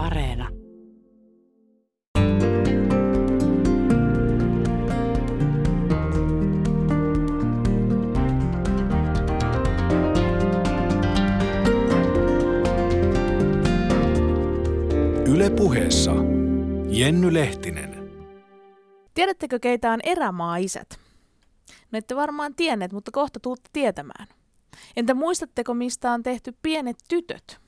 Areena. Yle puheessa Jenny Lehtinen. Tiedättekö keitä on erämaa-isät? No ette varmaan tienneet, mutta kohta tuutte tietämään. Entä muistatteko, mistä on tehty pienet tytöt?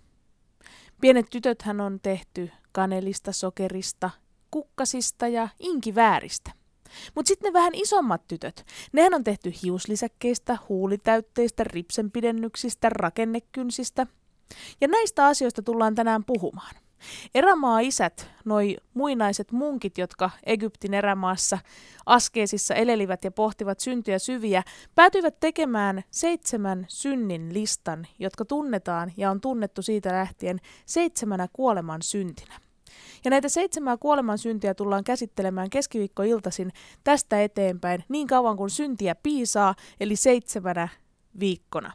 Pienet tytöthän on tehty kanelista, sokerista, kukkasista ja inkivääristä. Mutta sitten ne vähän isommat tytöt, nehän on tehty hiuslisäkkeistä, huulitäytteistä, ripsenpidennyksistä, rakennekynsistä. Ja näistä asioista tullaan tänään puhumaan. Erämaa-isät, noi muinaiset munkit, jotka Egyptin erämaassa askeesissa elelivät ja pohtivat syntiä syviä, päätyivät tekemään seitsemän synnin listan, jotka tunnetaan ja on tunnettu siitä lähtien seitsemänä kuoleman syntinä. Ja näitä seitsemää kuoleman syntiä tullaan käsittelemään keskiviikkoiltaisin tästä eteenpäin niin kauan kuin syntiä piisaa, eli seitsemänä viikkona.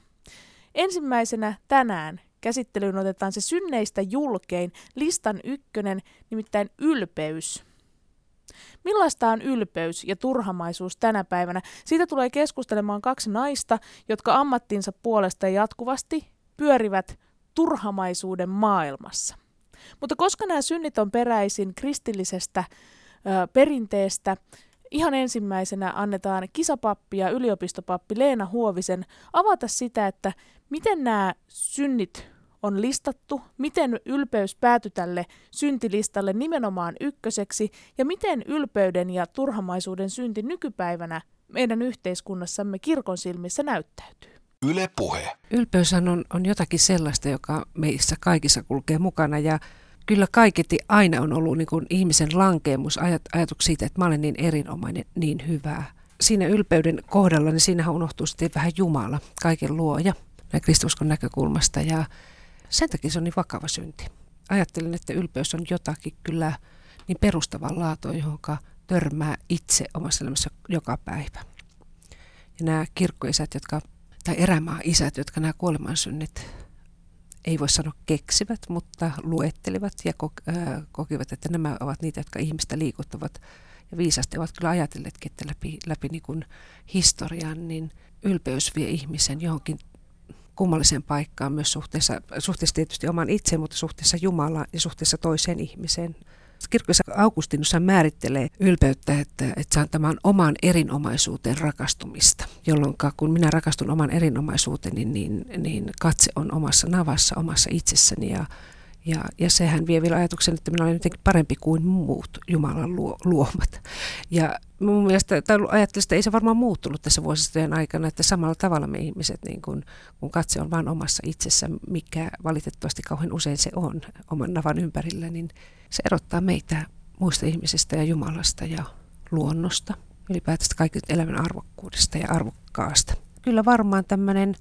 Ensimmäisenä tänään käsittelyyn otetaan se synneistä julkein, listan ykkönen, nimittäin ylpeys. Millaista on ylpeys ja turhamaisuus tänä päivänä? Siitä tulee keskustelemaan kaksi naista, jotka ammattinsa puolesta jatkuvasti pyörivät turhamaisuuden maailmassa. Mutta koska nämä synnit on peräisin kristillisestä ö, perinteestä, ihan ensimmäisenä annetaan kisapappi ja yliopistopappi Leena Huovisen avata sitä, että miten nämä synnit on listattu, miten ylpeys päätyi tälle syntilistalle nimenomaan ykköseksi ja miten ylpeyden ja turhamaisuuden synti nykypäivänä meidän yhteiskunnassamme kirkon silmissä näyttäytyy. Yle puhe. Ylpeyshän on, on jotakin sellaista, joka meissä kaikissa kulkee mukana ja kyllä kaiketi aina on ollut niin kuin ihmisen lankeemus ajat, ajatus siitä, että mä olen niin erinomainen, niin hyvää. Siinä ylpeyden kohdalla, niin siinähän unohtuu sitten vähän Jumala, kaiken luoja näin kristuskon näkökulmasta ja sen takia se on niin vakava synti. Ajattelen, että ylpeys on jotakin kyllä niin perustavan laatua, johon törmää itse omassa elämässä joka päivä. Ja nämä kirkkoisät, jotka, tai erämaa-isät, jotka nämä kuolemansynnit ei voi sanoa keksivät, mutta luettelivat ja kokivat, että nämä ovat niitä, jotka ihmistä liikuttavat ja viisasti ovat kyllä ajatelleetkin, että läpi, läpi niin kuin historian, niin ylpeys vie ihmisen johonkin kummalliseen paikkaan myös suhteessa, suhteessa tietysti oman itse, mutta suhteessa Jumalaan ja suhteessa toiseen ihmiseen. Kirkkoissa Augustinus määrittelee ylpeyttä, että, että se on tämän oman erinomaisuuteen rakastumista, jolloin kun minä rakastun oman erinomaisuuteni, niin, niin katse on omassa navassa, omassa itsessäni ja, ja, ja sehän vie vielä ajatuksen, että minä olen jotenkin parempi kuin muut Jumalan luo, luomat. Ja mun mielestä, tai ajattelin, että ei se varmaan muuttunut tässä vuosisatojen aikana, että samalla tavalla me ihmiset, niin kun, kun katse on vain omassa itsessä, mikä valitettavasti kauhean usein se on oman navan ympärillä, niin se erottaa meitä muista ihmisistä ja Jumalasta ja luonnosta, ylipäätänsä kaiken elämän arvokkuudesta ja arvokkaasta. Kyllä varmaan tämmöinen,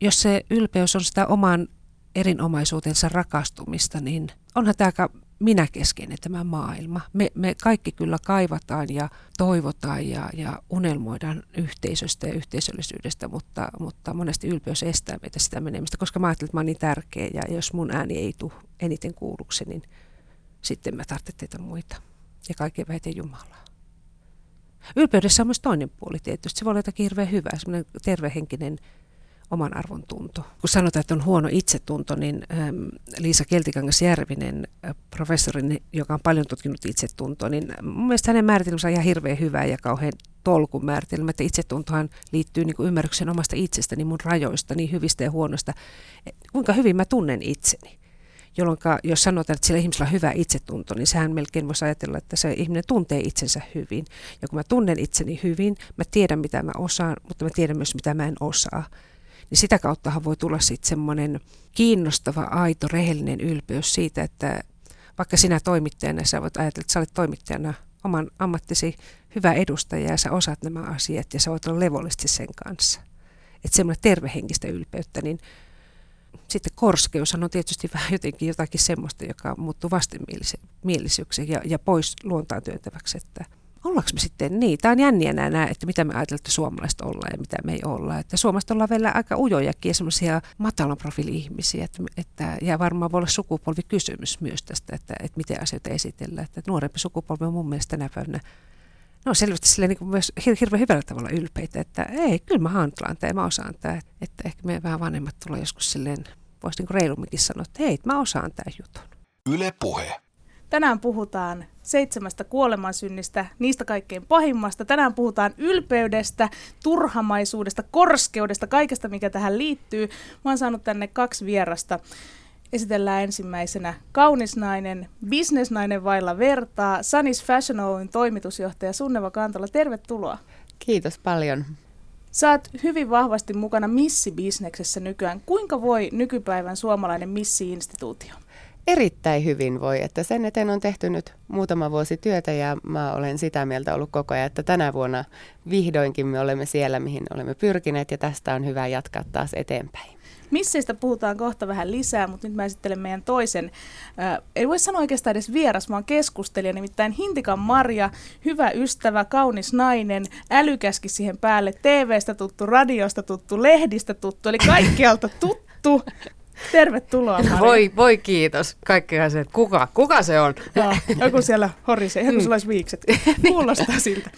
jos se ylpeys on sitä oman erinomaisuutensa rakastumista, niin onhan tämä aika minäkeskeinen tämä maailma. Me, me kaikki kyllä kaivataan ja toivotaan ja, ja unelmoidaan yhteisöstä ja yhteisöllisyydestä, mutta, mutta monesti ylpeys estää meitä sitä menemistä, koska mä ajattelen, että mä oon niin tärkeä ja jos mun ääni ei tule eniten kuulluksi, niin sitten mä tarvitsen teitä muita ja kaiken väiten Jumalaa. Ylpeydessä on myös toinen puoli tietysti. Se voi olla jotakin hirveän hyvää, semmoinen tervehenkinen oman arvon tunto. Kun sanotaan, että on huono itsetunto, niin ähm, Liisa Keltikangas-Järvinen, äh, professori, joka on paljon tutkinut itsetuntoa, niin mun mielestä hänen määritelmänsä on ihan hirveän hyvä ja kauhean tolkun määritelmä, että itsetuntohan liittyy niin kuin ymmärryksen omasta itsestäni, niin mun rajoista, niin hyvistä ja huonosta. Kuinka hyvin mä tunnen itseni jolloin jos sanotaan, että sillä ihmisellä on hyvä itsetunto, niin sehän melkein voisi ajatella, että se ihminen tuntee itsensä hyvin. Ja kun mä tunnen itseni hyvin, mä tiedän mitä mä osaan, mutta mä tiedän myös mitä mä en osaa niin sitä kauttahan voi tulla sitten semmoinen kiinnostava, aito, rehellinen ylpeys siitä, että vaikka sinä toimittajana, sä voit ajatella, että sä olet toimittajana oman ammattisi hyvä edustaja ja sä osaat nämä asiat ja sä voit olla levollisesti sen kanssa. Että semmoinen tervehenkistä ylpeyttä, niin sitten korskeus on tietysti vähän jotenkin jotakin semmoista, joka muuttuu vastenmielisyyksi ja, ja pois luontaan työntäväksi, että ollaanko me sitten niin? Tämä on jänniä nämä, että mitä me ajatellaan, että suomalaiset ollaan ja mitä me ei olla. Että suomalaiset ollaan vielä aika ujojakin ja semmoisia matalan profiili-ihmisiä, että, että, ja varmaan voi olla sukupolvikysymys myös tästä, että, että miten asioita esitellään. Että nuorempi sukupolvi on mun mielestä tänä päivänä no selvästi sille niin myös hir- hirveän hyvällä tavalla ylpeitä, että ei, kyllä mä handlaan tämä, mä osaan tämä. Että ehkä me vähän vanhemmat tulee joskus silleen, voisi niin reilumminkin sanoa, että hei, mä osaan tämän jutun. Yle Puhe. Tänään puhutaan seitsemästä kuolemansynnistä, niistä kaikkein pahimmasta. Tänään puhutaan ylpeydestä, turhamaisuudesta, korskeudesta, kaikesta mikä tähän liittyy. Mä oon saanut tänne kaksi vierasta. Esitellään ensimmäisenä kaunis nainen, bisnesnainen vailla vertaa, Sanis Fashion Oyn toimitusjohtaja Sunneva Kantola. Tervetuloa. Kiitos paljon. Saat hyvin vahvasti mukana missibisneksessä nykyään. Kuinka voi nykypäivän suomalainen missi-instituutio? Erittäin hyvin voi, että sen eteen on tehty nyt muutama vuosi työtä ja mä olen sitä mieltä ollut koko ajan, että tänä vuonna vihdoinkin me olemme siellä, mihin olemme pyrkineet ja tästä on hyvä jatkaa taas eteenpäin. Misseistä puhutaan kohta vähän lisää, mutta nyt mä esittelen meidän toisen, äh, ei voi sanoa oikeastaan edes vieras, vaan keskustelija, nimittäin Hintikan Maria, hyvä ystävä, kaunis nainen, älykäski siihen päälle, TVstä tuttu, radiosta tuttu, lehdistä tuttu, eli kaikkialta tuttu. Tervetuloa, Maria. Voi, voi kiitos. Kaikkea se, että kuka, kuka se on? Joo, joku siellä horisee, ihan kuin sulla olisi viikset. Kuulostaa siltä.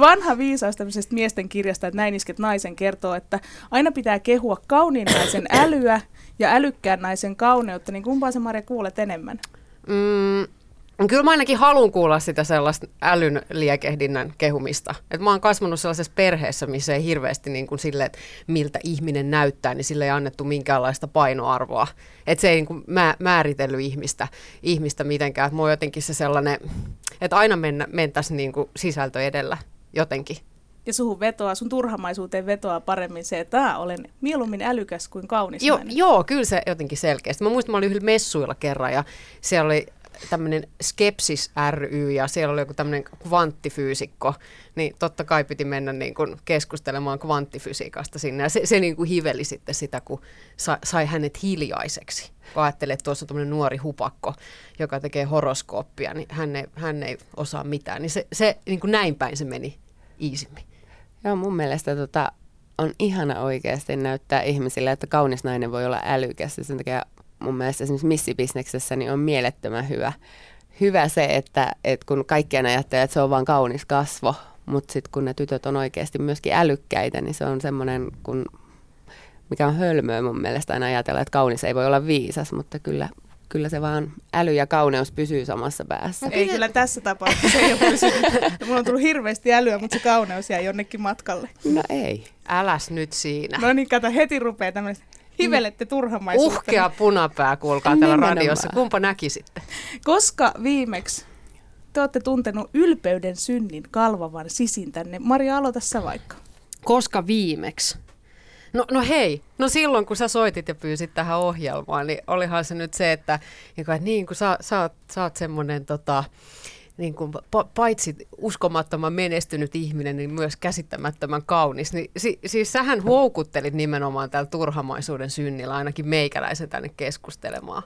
Vanha viisaus tämmöisestä miesten kirjasta, että näin isket naisen kertoo, että aina pitää kehua kauniin naisen älyä ja älykkään naisen kauneutta, niin kumpaa se Maria kuulet enemmän? Mm, Kyllä mä ainakin haluan kuulla sitä sellaista älyn liekehdinnän kehumista. Et mä oon kasvanut sellaisessa perheessä, missä ei hirveästi niin kuin sille, että miltä ihminen näyttää, niin sille ei annettu minkäänlaista painoarvoa. Että se ei niin kuin mä, määritellyt ihmistä, ihmistä mitenkään. Et mä oon jotenkin se sellainen, että aina mennä, mentäisiin niin kuin sisältö edellä jotenkin. Ja suhun vetoaa, sun turhamaisuuteen vetoaa paremmin se, että olen mieluummin älykäs kuin kaunis Joo, joo, kyllä se jotenkin selkeästi. Mä muistan, mä olin yhdellä messuilla kerran ja siellä oli tämmöinen Skepsis ry ja siellä oli joku tämmöinen kvanttifyysikko, niin totta kai piti mennä niin kuin keskustelemaan kvanttifysiikasta sinne. Ja se, se niin kuin hiveli sitten sitä, kun sa, sai hänet hiljaiseksi. Kun ajattelee, että tuossa on tämmöinen nuori hupakko, joka tekee horoskooppia, niin hän ei, hän ei osaa mitään. Niin se, se niin kuin näin päin se meni iisimmin. Joo, mun mielestä tota, on ihana oikeasti näyttää ihmisille, että kaunis nainen voi olla älykäs. Sen takia mun mielestä esimerkiksi missibisneksessä niin on mielettömän hyvä, hyvä se, että, että kun kaikkien ajattelee, että se on vain kaunis kasvo, mutta sitten kun ne tytöt on oikeasti myöskin älykkäitä, niin se on semmoinen, kun, mikä on hölmöä mun mielestä aina ajatella, että kaunis ei voi olla viisas, mutta kyllä, kyllä se vaan äly ja kauneus pysyy samassa päässä. Ei kyllä tässä tapauksessa se ei ole pysynyt. Mulla on tullut hirveästi älyä, mutta se kauneus jää jonnekin matkalle. No ei. Äläs nyt siinä. No niin, kato, heti rupeaa tämmöistä hivelette turhamaisuutta. Uhkea punapää, kuulkaa täällä Nimenomaan. radiossa. Kumpa näkisitte? Koska viimeksi te olette tuntenut ylpeyden synnin kalvavan sisintänne. Maria, aloita sä vaikka. Koska viimeksi? No, no hei, no silloin kun sä soitit ja pyysit tähän ohjelmaan, niin olihan se nyt se, että, että niin kun sä, sä, oot, sä oot semmoinen tota, niin kuin, pa- paitsi uskomattoman menestynyt ihminen, niin myös käsittämättömän kaunis. Niin, si- siis sähän huokuttelit nimenomaan tällä turhamaisuuden synnillä ainakin meikäläisen tänne keskustelemaan.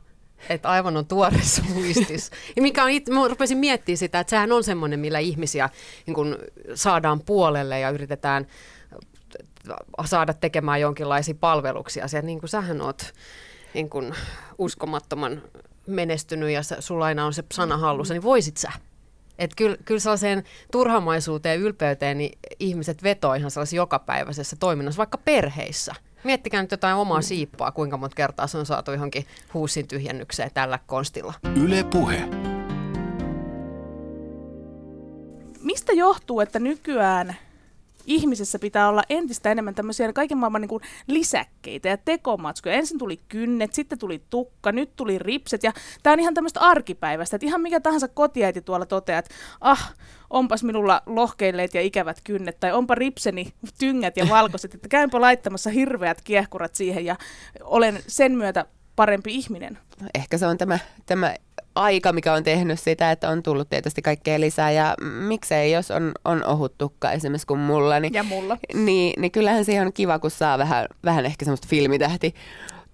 Että aivan on tuoreessa muistissa. Ja mikä on, it- mä rupesin miettimään sitä, että sehän on semmoinen, millä ihmisiä niin kun saadaan puolelle ja yritetään saada tekemään jonkinlaisia palveluksia. Sieltä, niin kuin sähän oot niin kuin uskomattoman menestynyt ja sulla aina on se sana hallussa, niin voisit sä? Että kyllä, kyllä sellaiseen turhamaisuuteen ja ylpeyteen niin ihmiset vetoo ihan sellaisessa jokapäiväisessä toiminnassa, vaikka perheissä. Miettikää nyt jotain omaa siippaa, kuinka monta kertaa se on saatu johonkin huussin tyhjennykseen tällä konstilla. Yle Puhe. Mistä johtuu, että nykyään ihmisessä pitää olla entistä enemmän tämmöisiä kaiken maailman niin kuin lisäkkeitä ja tekomatskuja. Ensin tuli kynnet, sitten tuli tukka, nyt tuli ripset ja tämä on ihan tämmöistä arkipäiväistä, että ihan mikä tahansa kotiäiti tuolla toteaa, että ah, onpas minulla lohkeilleet ja ikävät kynnet tai onpa ripseni tyngät ja valkoiset, että käympä laittamassa hirveät kiehkurat siihen ja olen sen myötä parempi ihminen. No, ehkä se on tämä, tämä aika, mikä on tehnyt sitä, että on tullut tietysti kaikkea lisää ja miksei, jos on, on ohut tukka esimerkiksi kuin mulla, niin, Ja mulla. niin, niin kyllähän siihen on kiva, kun saa vähän, vähän ehkä semmoista filmitähti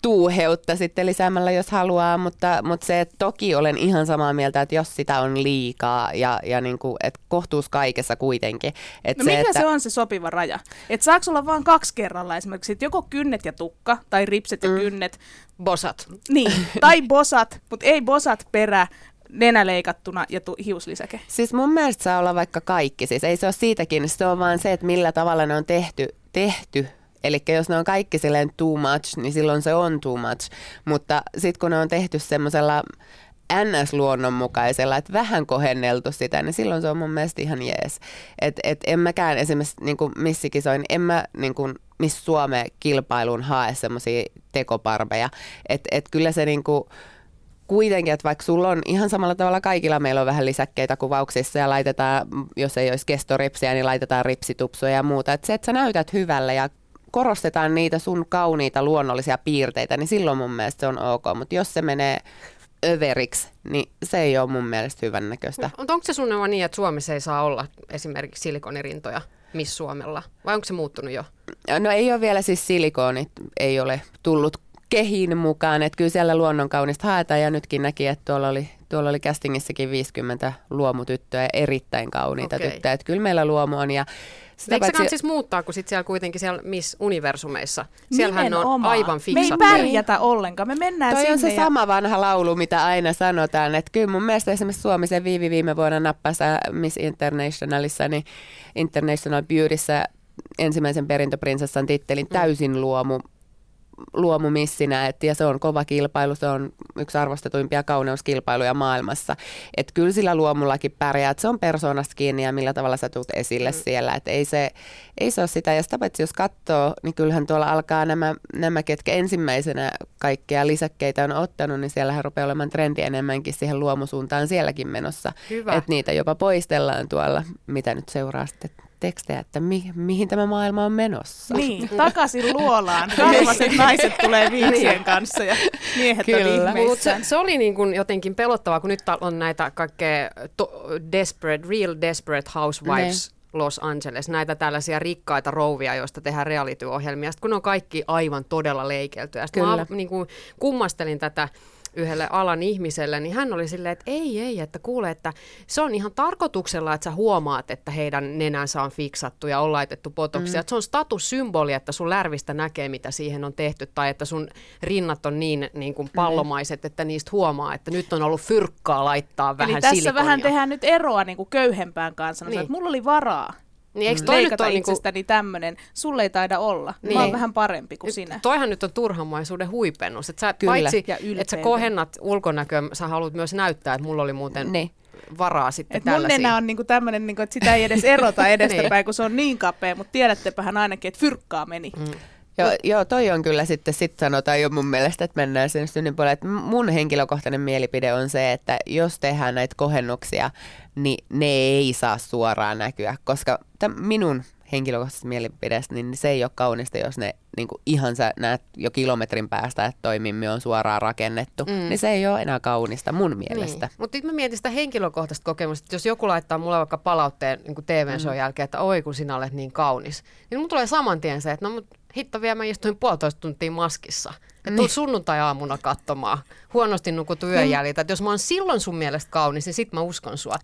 tuuheutta sitten lisäämällä, jos haluaa, mutta, mutta se, että toki olen ihan samaa mieltä, että jos sitä on liikaa ja, ja niin kuin, että kohtuus kaikessa kuitenkin. Että No se, mikä että, se on se sopiva raja? Että saako olla vain kaksi kerralla esimerkiksi, että joko kynnet ja tukka, tai ripset ja Mm. kynnet, Bosat. niin, tai bosat, mutta ei bosat perä, nenä leikattuna ja tu- hiuslisäke. Siis mun mielestä saa olla vaikka kaikki, siis ei se ole siitäkin, se on vaan se, että millä tavalla ne on tehty, tehty. Eli jos ne on kaikki silleen too much, niin silloin se on too much. Mutta sitten kun ne on tehty semmoisella NS-luonnonmukaisella, että vähän kohenneltu sitä, niin silloin se on mun mielestä ihan jees. Et, et en mäkään esimerkiksi niin kuin missikisoin, en mä niin kuin Miss Suomen kilpailuun hae semmoisia tekoparveja. Että et kyllä se niin kuin, kuitenkin, että vaikka sulla on ihan samalla tavalla kaikilla meillä on vähän lisäkkeitä kuvauksissa ja laitetaan, jos ei olisi kestoripsiä, niin laitetaan ripsitupsuja ja muuta. Että se, että sä näytät hyvälle ja korostetaan niitä sun kauniita luonnollisia piirteitä, niin silloin mun mielestä se on ok. Mutta jos se menee överiksi, niin se ei ole mun mielestä hyvän näköistä. Mutta onko se suunnilleen niin, että Suomessa ei saa olla esimerkiksi silikonirintoja Miss Suomella? Vai onko se muuttunut jo? No ei ole vielä siis silikoonit, ei ole tullut kehin mukaan, että kyllä siellä luonnonkaunista haetaan ja nytkin näki, että tuolla oli, tuolla oli castingissakin 50 luomutyttöä ja erittäin kauniita Okei. tyttöjä, että kyllä meillä luomu on ja sitä Eikö se paitsi- siis muuttaa, kun sit siellä kuitenkin siellä Miss Universumeissa, siellähän ne on aivan Me ei pärjätä ollenkaan, me mennään Toi sinne on se ja... sama vanha laulu, mitä aina sanotaan. Että kyllä mun mielestä esimerkiksi Suomi sen Viivi viime vuonna nappasi Miss Internationalissa, niin International Beautyssä ensimmäisen perintöprinsessan tittelin täysin luomu luomumissinä, et, ja se on kova kilpailu, se on yksi arvostetuimpia kauneuskilpailuja maailmassa. Et kyllä sillä luomullakin pärjää, että se on persoonasta kiinni ja millä tavalla sä tulet esille mm. siellä, että ei se, ei se ole sitä. Ja sitä paitsi jos katsoo, niin kyllähän tuolla alkaa nämä, nämä, ketkä ensimmäisenä kaikkea lisäkkeitä on ottanut, niin siellähän rupeaa olemaan trendi enemmänkin siihen luomusuuntaan sielläkin menossa. Että niitä jopa poistellaan tuolla, mitä nyt seuraa sitten tekstejä, että mi, mihin tämä maailma on menossa. Niin, takaisin luolaan. Karvaset naiset tulee viiksien kanssa ja miehet on Kyllä. Mutta se, ihmeissään. se oli niin kuin jotenkin pelottavaa, kun nyt on näitä kaikkea to, desperate, real desperate housewives Los Angeles, näitä tällaisia rikkaita rouvia, joista tehdään reality-ohjelmia, Sitten kun ne on kaikki aivan todella leikeltyjä. Sitten Kyllä. mä niin kuin kummastelin tätä yhdelle alan ihmiselle, niin hän oli silleen, että ei, ei, että kuule, että se on ihan tarkoituksella, että sä huomaat, että heidän nenänsä on fiksattu ja on laitettu botoksia. Mm. Että se on statussymboli, että sun lärvistä näkee, mitä siihen on tehty, tai että sun rinnat on niin, niin kuin pallomaiset, että niistä huomaa, että nyt on ollut fyrkkaa laittaa vähän Eli tässä silikonia. vähän tehdään nyt eroa niin kuin köyhempään kanssa. Niin. Niin. Mulla oli varaa Niin eikö toi nyt leikata ole niin kuin, itsestäni tämmöinen. Sulle ei taida olla. Niin. Niin. Mä oon vähän parempi kuin sinä. Toihan nyt on turhamaisuuden huipennus. Että sä Kyllä. paitsi, Ja että sä kohennat ulkonäköä, sä haluat myös näyttää, että mulla oli muuten Niin. varaa sitten Et mun tällaisia. nenä on niinku tämmöinen, niinku, että sitä ei edes erota edestäpäin, kun se on niin kapea, mutta tiedättepähän ainakin, että fyrkkaa meni. Mm. Joo, joo, toi on kyllä sitten, sit sanotaan jo mun mielestä, että mennään sinne synnin puolelle. Että mun henkilökohtainen mielipide on se, että jos tehdään näitä kohennuksia, niin ne ei saa suoraan näkyä, koska täm, minun henkilökohtaisesta mielipideestä, niin se ei ole kaunista, jos ne niin kuin ihan sä näet jo kilometrin päästä, että toi mimmi on suoraan rakennettu, mm. niin se ei ole enää kaunista mun mielestä. Niin. Mutta nyt mä mietin sitä henkilökohtaista kokemusta, että jos joku laittaa mulle vaikka palautteen niin TV-show mm. jälkeen, että oi kun sinä olet niin kaunis, niin mun tulee saman tien se, että no mut hitto vielä mä istuin puolitoista tuntia maskissa. Että Niin. tuu sunnuntai-aamuna katsomaan huonosti nukuttu yöjäljiltä. Että jos mä oon silloin sun mielestä kaunis, niin sit mä uskon sua.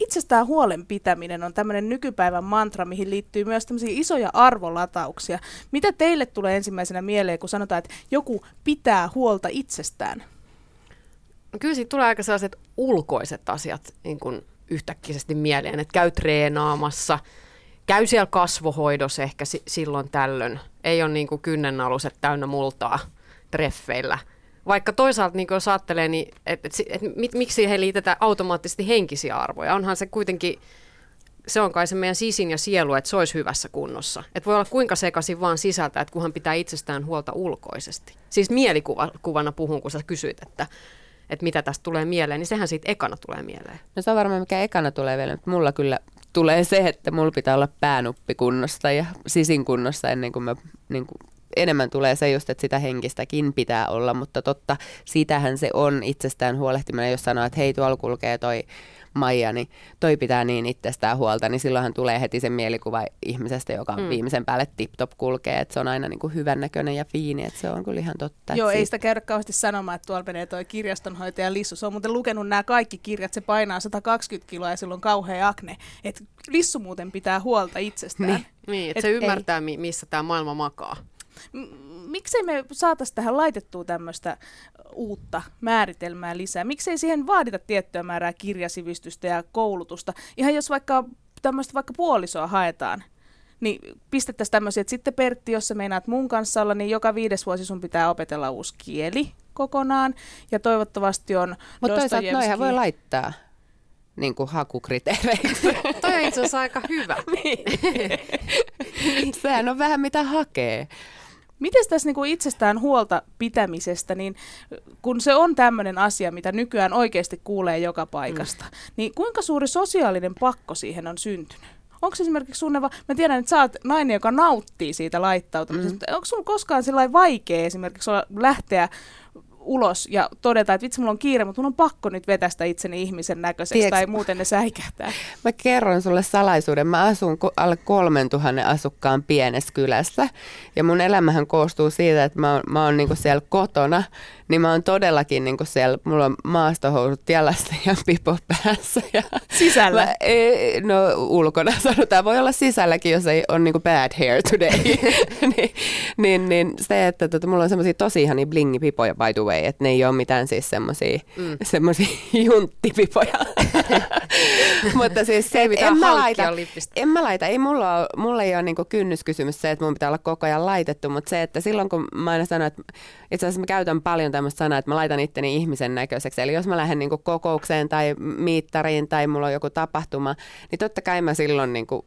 Itsestään huolen pitäminen on tämmöinen nykypäivän mantra, mihin liittyy myös tämmöisiä isoja arvolatauksia. Mitä teille tulee ensimmäisenä mieleen, kun sanotaan, että joku pitää huolta itsestään? Kyllä siitä tulee aika sellaiset ulkoiset asiat niin kuin yhtäkkisesti mieleen, että käy treenaamassa, käy siellä kasvohoidossa ehkä si- silloin tällöin. Ei ole niin kuin kynnenaluset täynnä multaa treffeillä. Vaikka toisaalta, niin jos ajattelee, niin et, et, et, mit, miksi he liitetään automaattisesti henkisiä arvoja? Onhan se kuitenkin, se on kai se meidän sisin ja sielu, että se olisi hyvässä kunnossa. Että voi olla kuinka sekaisin vaan sisältä, että kunhan pitää itsestään huolta ulkoisesti. Siis mielikuvana puhun, kun sä kysyit, että, että mitä tästä tulee mieleen, niin sehän siitä ekana tulee mieleen. No se on varmaan mikä ekana tulee vielä, mutta mulla kyllä tulee se, että mulla pitää olla päänuppi kunnossa ja sisin kunnossa ennen kuin mä niin kuin, enemmän tulee se just, että sitä henkistäkin pitää olla, mutta totta, sitähän se on itsestään huolehtiminen, jos sanoo, että hei tuolla kulkee toi Maija, niin toi pitää niin itsestään huolta, niin silloinhan tulee heti se mielikuva ihmisestä, joka mm. viimeisen päälle tip-top kulkee, että se on aina niin kuin hyvännäköinen ja fiini, että se on kyllä ihan totta. Joo, että ei sitä käydä kauheasti sanomaan, että tuolla menee toi kirjastonhoitaja Lissu. Se on muuten lukenut nämä kaikki kirjat, se painaa 120 kiloa ja sillä on kauhea akne. Et Lissu muuten pitää huolta itsestään. Niin. Niin, että Et se ei. ymmärtää, mi- missä tämä maailma makaa. M- miksei me saataisiin tähän laitettua tämmöistä uutta määritelmää lisää? Miksei siihen vaadita tiettyä määrää kirjasivistystä ja koulutusta? Ihan jos vaikka tämmöistä vaikka puolisoa haetaan, niin pistettäisiin tämmöisiä, että sitten Pertti, jos sä meinaat mun kanssa olla, niin joka viides vuosi sun pitää opetella uusi kieli kokonaan. Ja toivottavasti on Mutta toisaalta noihän voi laittaa niin kuin hakukriteereiksi. Toi on itse asiassa aika hyvä. Sehän on vähän mitä hakee. Miten tässä niinku itsestään huolta pitämisestä, niin kun se on tämmöinen asia, mitä nykyään oikeasti kuulee joka paikasta, mm. niin kuinka suuri sosiaalinen pakko siihen on syntynyt? Onko esimerkiksi sunne, va- mä tiedän, että sä oot nainen, joka nauttii siitä laittautumisesta, mm. onko sulla koskaan sillä vaikea esimerkiksi olla, lähteä ulos ja todeta, että vitsi, mulla on kiire, mutta mulla on pakko nyt vetästä itseni ihmisen näköiseksi, Tiedätkö- tai muuten ne säikähtää. Mä kerron sulle salaisuuden. Mä asun alle 3000 asukkaan pienessä kylässä. Ja mun elämähän koostuu siitä, että mä oon, mä oon niinku siellä kotona. Niin mä oon todellakin niinku siellä, mulla on maastohousut jalassa ja pipo päässä. Ja Sisällä? Mä, ei, no ulkona sanotaan. Voi olla sisälläkin, jos ei ole niinku bad hair today. niin, niin, niin, se, että tota, mulla on semmoisia tosi ihania blingipipoja by the way, että ne ei ole mitään siis semmoisia mm. semmosia junttipipoja. Mutta siis se, Ei en mä laita, en mä laita, ei mulla, ole, mulla ei ole niinku kynnyskysymys se, että mun pitää olla koko ajan laitettu, mutta se, että silloin kun mä aina sanon, että itse asiassa mä käytän paljon tämmöistä sanaa, että mä laitan itteni ihmisen näköiseksi. Eli jos mä lähden niinku kokoukseen tai miittariin tai mulla on joku tapahtuma, niin totta kai mä silloin niinku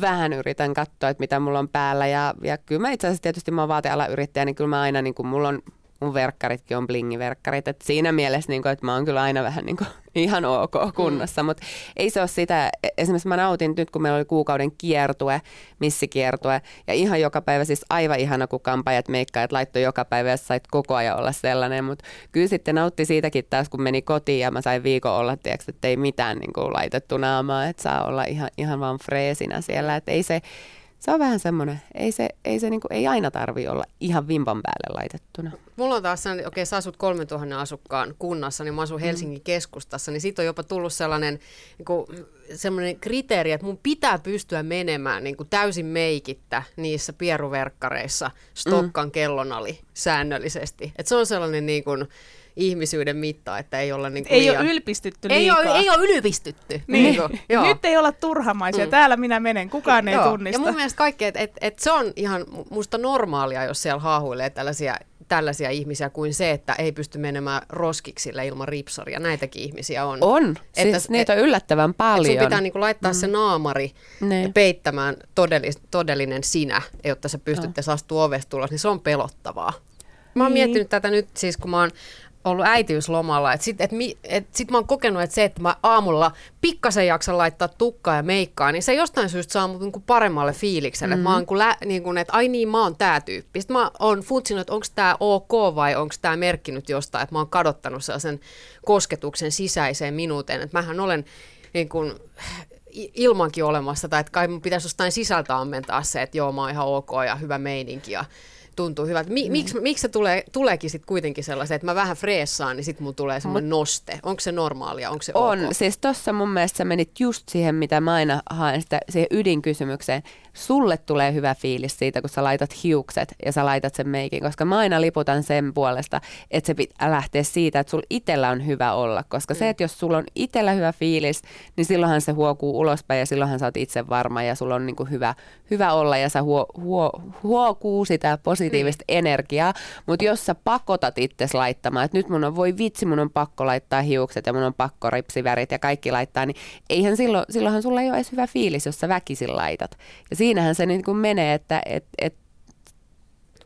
vähän yritän katsoa, että mitä mulla on päällä. Ja, ja kyllä mä itse asiassa tietysti mä oon vaatealan yrittäjä, niin kyllä mä aina, niin mulla on mun verkkaritkin on blingiverkkarit, että siinä mielessä, niin kuin, että mä oon kyllä aina vähän niin kuin, ihan ok kunnossa, mm. mutta ei se ole sitä, esimerkiksi mä nautin nyt, kun meillä oli kuukauden kiertue, missikiertue, ja ihan joka päivä siis aivan ihana, kun kampajat meikkaajat laittoi joka päivä, ja sä sait koko ajan olla sellainen, mutta kyllä sitten nautti siitäkin taas, kun meni kotiin, ja mä sain viikon olla, että ei mitään niin kuin, laitettu naamaa, että saa olla ihan, ihan vaan freesinä siellä, että ei se, se on vähän semmoinen, ei se, ei, se niinku, ei aina tarvi olla ihan vimpan päälle laitettuna. Mulla on taas sellainen, okei sä asut 3000 asukkaan kunnassa, niin mä asun Helsingin keskustassa, niin siitä on jopa tullut sellainen niin kuin, sellainen kriteeri, että mun pitää pystyä menemään niin kuin täysin meikittä niissä pieruverkkareissa Stokkan kellon ali säännöllisesti. Et se on sellainen niin kuin, ihmisyyden mitta, että ei olla niin kuin Ei liian... ole ylpistytty ei, liikaa. ole, ei ole ylpistytty. Niin. kuin, joo. Nyt ei olla turhamaisia. Mm. Täällä minä menen. Kukaan ei Joo. tunnista. Ja mun mielestä kaikki, että et, et se on ihan musta normaalia, jos siellä haahuilee tällaisia, tällaisia ihmisiä kuin se, että ei pysty menemään roskiksille ilman ripsaria. Näitäkin ihmisiä on. On, Että- siis niitä on yllättävän Et paljon. sun pitää niinku laittaa mm. se naamari Niin. peittämään todellis, todellinen sinä, jotta sä pystyt oh. astua ovesta tulos, niin se on pelottavaa. Mä oon Niin. miettinyt tätä nyt siis, kun mä oon ollut äitiyslomalla, että sit, et mi, et sit mä oon kokenut, että se, että mä aamulla pikkasen jaksan laittaa tukkaa ja meikkaa, niin se jostain syystä saa mut niinku paremmalle fiilikselle. Mm-hmm. Mä oon kun lä, niin kun, että ai niin, mä oon tää tyyppi. Sitten mä oon funtsinut, että onko tää ok vai onko tää merkkinyt jostain, että mä oon kadottanut sellaisen kosketuksen sisäiseen minuuteen. Että mähän olen niin ilmankin olemassa, tai että kai mun pitäisi jostain sisältä ammentaa se, että joo, mä oon ihan ok ja hyvä meininki ja tuntuu hyvältä. Mi- miksi, miksi se tulee, tuleekin sitten kuitenkin sellaisen, että mä vähän freessaan, niin sitten mun tulee semmoinen noste. Onko se normaalia, onko se On, ok? siis tossa mun mielestä sä menit just siihen, mitä mä aina haen, sitä, siihen ydinkysymykseen. Sulle tulee hyvä fiilis siitä, kun sä laitat hiukset ja sä laitat sen meikin, koska mä aina liputan sen puolesta, että se pitää lähteä siitä, että sulla itellä on hyvä olla, koska mm. se, että jos sulla on itellä hyvä fiilis, niin silloinhan se huokuu ulospäin ja silloinhan sä oot itse varma ja sulla on niinku hyvä, hyvä olla ja sä huo, huo, huokuu sitä positiivista mm. energiaa, mutta jos sä pakotat itses laittamaan, että nyt mun on, voi vitsi, mun on pakko laittaa hiukset ja mun on pakko ripsivärit ja kaikki laittaa, niin eihän silloin, silloinhan sulla ei ole edes hyvä fiilis, jos sä väkisin laitat. Ja siinähän se niin kuin menee, että et, et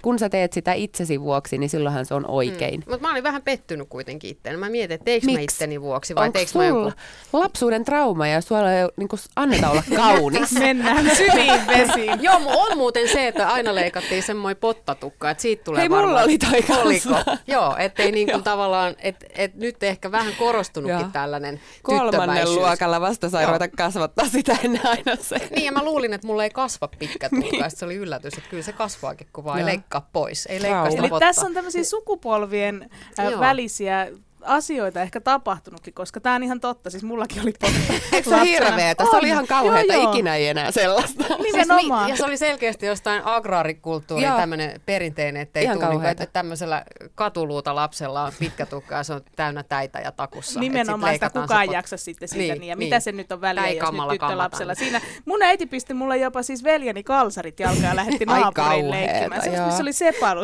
kun sä teet sitä itsesi vuoksi, niin silloinhan se on oikein. Mm. Mutta mä olin vähän pettynyt kuitenkin itteen. Mä mietin, että teekö mä itteni vuoksi vai teekö mä joku... lapsuuden trauma ja sulla ei niin anneta olla kaunis? Mennään syviin vesiin. Joo, mu- on muuten se, että aina leikattiin semmoinen pottatukka, että siitä tulee Hei, mulla varmaan oli toi kanssa. kolikko. Joo, ettei niin kuin tavallaan, että et nyt ehkä vähän korostunutkin Joo. tällainen Kolmannen luokalla vasta sai ruveta kasvattaa sitä ennen aina se. Niin, ja mä luulin, että mulla ei kasva pitkä tukka, niin. se oli yllätys, että kyllä se kasvaakin, kun vaan. Leikkaa pois. Ei leikkaa Eli tässä on tämmöisiä sukupolvien äh, välisiä asioita ehkä tapahtunutkin, koska tämä on ihan totta. Siis mullakin oli potta. Eikö se hirveetä? Se oli ihan Joo, joo. ikinä ei enää sellaista. Nimenomaan. Siis, mi- ja se oli selkeästi jostain agraarikulttuurin tämmöinen perinteinen, että ei Ihan tule, niin, kauheata. että tämmöisellä katuluuta lapsella on pitkä tukka ja se on täynnä täitä ja takussa. Et sit Nimenomaan sitä kukaan se pot- jaksa sitten siitä. Niin, Niin, ja niin. mitä se nyt on väliä, ei jos nyt tyttölapsella. kammata. Siinä mun äiti pisti mulle jopa siis veljeni kalsarit jalkaan ja lähetti naapuriin kauheeta, leikkimään. Se, oli.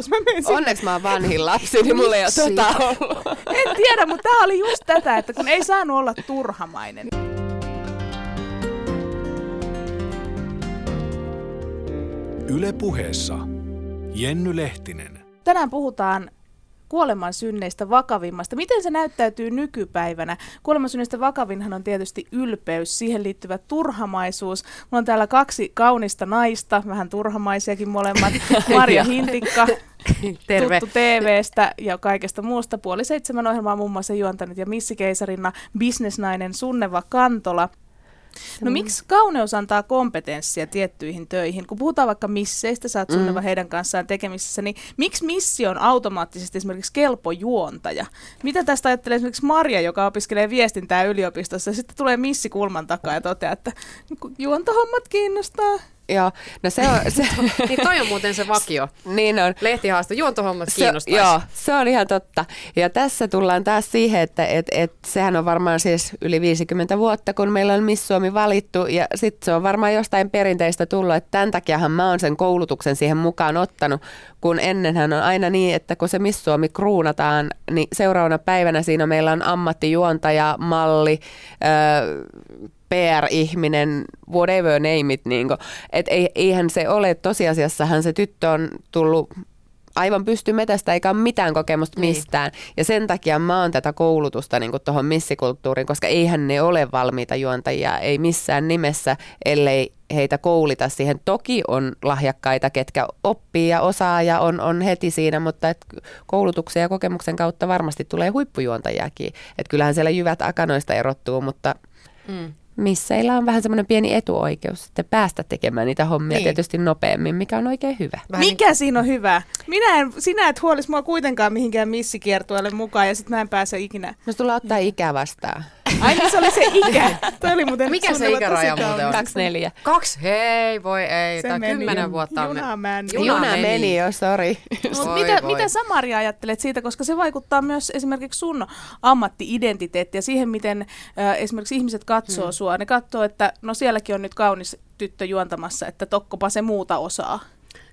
Mä sinne. Onneksi mä oon vanhin lapsi, niin mulla ei ole tota ollut. En tiedä, mutta tämä oli just tätä, että kun ei saanut olla turhamainen. Yle puheessa Jenny Lehtinen. Tänään puhutaan kuoleman synneistä vakavimmasta. Miten se näyttäytyy nykypäivänä? Kuoleman synneistä vakavinhan on tietysti ylpeys, siihen liittyvä turhamaisuus. Mulla on täällä kaksi kaunista naista, vähän turhamaisiakin molemmat. Marja Hintikka, Terve. tuttu TVstä ja kaikesta muusta. Puoli seitsemän ohjelmaa muun muassa juontanut ja missikeisarina bisnesnainen Sunneva Kantola. No miksi kauneus antaa kompetenssia tiettyihin töihin? Kun puhutaan vaikka misseistä, sä oot Sunneva heidän kanssaan tekemisissä, niin miksi missi on automaattisesti esimerkiksi kelpo juontaja? Mitä tästä ajattelee esimerkiksi Marja, joka opiskelee viestintää yliopistossa, ja sitten tulee missi kulman takaa ja toteaa, että juontohommat kiinnostaa. Joo, no se on, se, Niin toi on muuten se vakio. niin on. Lehtihaasto, juontohommat Se, kiinnostaisi. joo, se on ihan totta. Ja tässä tullaan taas siihen, että et, et, sehän on varmaan siis yli 50 vuotta, kun meillä on Miss Suomi valittu. Ja sitten se on varmaan jostain perinteistä tullut, että tämän takiahan mä oon sen koulutuksen siihen mukaan ottanut. Kun ennenhän on aina niin, että kun se Miss Suomi kruunataan, niin seuraavana päivänä siinä meillä on ammattijuontaja, malli, öö, PR-ihminen, whatever name it. Niin et ei, eihän se ole, tosiasiassahan se tyttö on tullut aivan pysty metästä eikä ole mitään kokemusta Niin. mistään. Ja sen takia mä oon tätä koulutusta niin tuohon missikulttuuriin, koska eihän ne ole valmiita juontajia, ei missään nimessä, ellei heitä koulita siihen. Toki on lahjakkaita, ketkä oppii ja osaa ja on, on heti siinä, mutta et koulutuksen ja kokemuksen kautta varmasti tulee huippujuontajakin. Et kyllähän siellä jyvät akanoista erottuu, mutta Mm. Misseillä on vähän semmoinen pieni etuoikeus sitten päästä tekemään niitä hommia Niin. tietysti nopeammin, mikä on oikein hyvä. Vähän niin- Mikä siinä on hyvä? Minä en, sinä et huolis mua kuitenkaan mihinkään missikiertueelle mukaan ja sitten mä en pääse ikinä. Jos tulla ottaa ikä vastaan. Ai niin se oli se ikä. Toi oli muuten Mikä se ikäraja muuten on? kaunis. 24. Kaksi, hei, voi ei. Se Tai meni. kymmenen vuotta on. Juna meni. Juna Juna, meni. meni. jo, sori. Mut mitä, voi. mitä sä Maria ajattelet siitä, koska se vaikuttaa myös esimerkiksi sun ammatti-identiteettiin ja siihen, miten äh, esimerkiksi ihmiset katsoo hmm. sua. Ne katsoo, että no sielläkin on nyt kaunis tyttö juontamassa, että tokkopa se muuta osaa.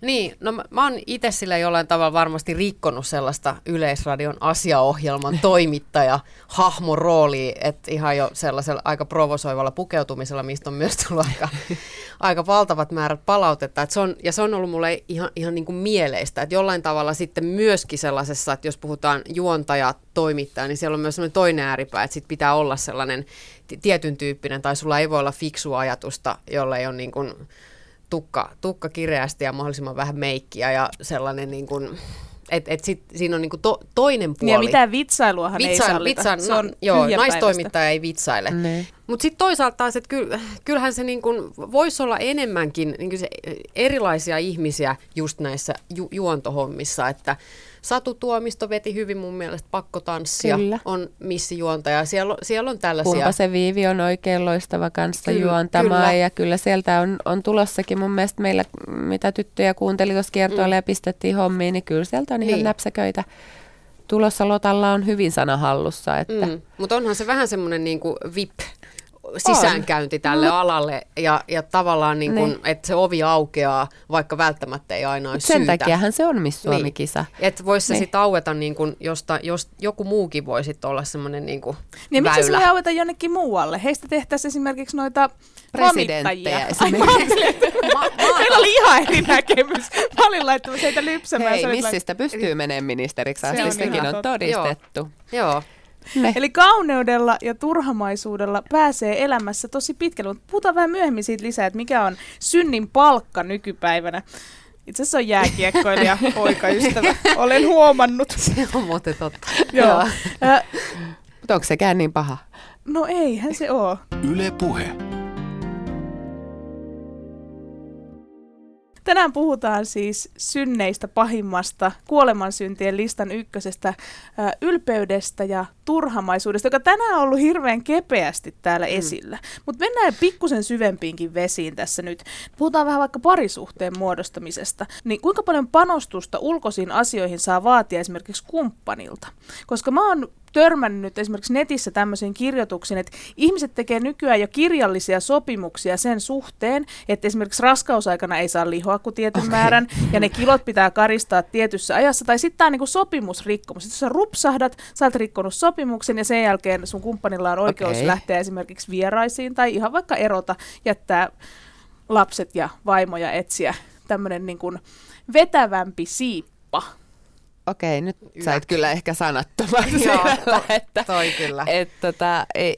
Niin, no mä, mä oon itse sillä jollain tavalla varmasti rikkonut sellaista Yleisradion asiaohjelman toimittaja hahmoroolia, että ihan jo sellaisella aika provosoivalla pukeutumisella, mistä on myös tullut aika, aika valtavat määrät palautetta. Et se on, ja se on ollut mulle ihan, ihan niin kuin mieleistä, että jollain tavalla sitten myöskin sellaisessa, että jos puhutaan juontaja, toimittaja, niin siellä on myös sellainen toinen ääripää, että sit pitää olla sellainen t- tietyn tyyppinen, tai sulla ei voi olla fiksua ajatusta, jolle ei ole niin kuin tukka, tukka kireästi ja mahdollisimman vähän meikkiä ja sellainen niin kuin, että et sit, siinä on niin kuin to, toinen puoli. Ja mitään vitsailuahan ei Vitsail, sallita. vitsail, se on no, joo, naistoimittaja ei vitsaile. Ne. Mutta sitten toisaalta taas, että kyll, kyllähän se niin kun voisi olla enemmänkin niin se erilaisia ihmisiä just näissä ju, juontohommissa, että Satu Tuomisto veti hyvin mun mielestä pakkotanssia, Kyllä. on missijuontaja. Siellä, on- siellä on tällaisia. Kumpa se Viivi on oikein loistava kanssa Kyllä, juontamaan kyllä. ja kyllä sieltä on, on tulossakin mun mielestä meillä, mitä tyttöjä kuunteli tuossa kiertoilla ja pistettiin hommiin, niin kyllä sieltä on ihan Mm. Niin. näpsäköitä. Tulossa Lotalla on hyvin sana hallussa, että Mm, mutta onhan se vähän semmoinen niin VIP sisäänkäynti tälle Mut- alalle ja, ja tavallaan niin kuin, Niin. että se ovi aukeaa, vaikka välttämättä ei aina ole Sen syytä. takiahan se on Miss Suomi-kisa. Että voisi se Niin. sitten aueta, niin kuin, josta, jos joku muukin voisi olla semmoinen niin kuin Niin miksi se väylä. voi aueta jonnekin muualle? Heistä tehtäisiin esimerkiksi noita Presidenttejä Meillä oli ihan eri näkemys. Mä olin laittanut heitä lypsämään. Hei, missistä pystyy menemään ministeriksi Se on asti, sekin on totta. todistettu. Joo. Ne. Eli kauneudella ja turhamaisuudella pääsee elämässä tosi pitkälle, mutta puhutaan vähän myöhemmin siitä lisää, että mikä on synnin palkka nykypäivänä. Itse asiassa on jääkiekkoilija poikaystävä, olen huomannut. Se on muuten totta. Joo. Mutta onko sekään niin paha? no eihän se oo. Yle Puhe. Tänään puhutaan siis synneistä pahimmasta, kuolemansyntien listan ykkösestä, ylpeydestä ja turhamaisuudesta, joka tänään on ollut hirveän kepeästi täällä mm. esillä. Mutta mennään pikkusen syvempiinkin vesiin tässä nyt. Puhutaan vähän vaikka parisuhteen muodostamisesta. Niin kuinka paljon panostusta ulkoisiin asioihin saa vaatia esimerkiksi kumppanilta? Koska mä oon törmännyt esimerkiksi netissä tämmöisiin kirjoituksiin, että ihmiset tekee nykyään jo kirjallisia sopimuksia sen suhteen, että esimerkiksi raskausaikana ei saa lihoa kuin tietyn okay. määrän, ja ne kilot pitää karistaa tietyssä ajassa, tai sitten tämä on niinku sopimusrikkomus. Jos sä rupsahdat, sä oot rikkonut sopimuksen, ja sen jälkeen sun kumppanilla on oikeus Okei. lähteä esimerkiksi vieraisiin, tai ihan vaikka erota, jättää lapset ja vaimoja etsiä tämmöinen niin kuin vetävämpi siippa. Okei, nyt Yäk. sait kyllä ehkä sanattoman Joo, siellä, että, Toi kyllä. et, tota, ei,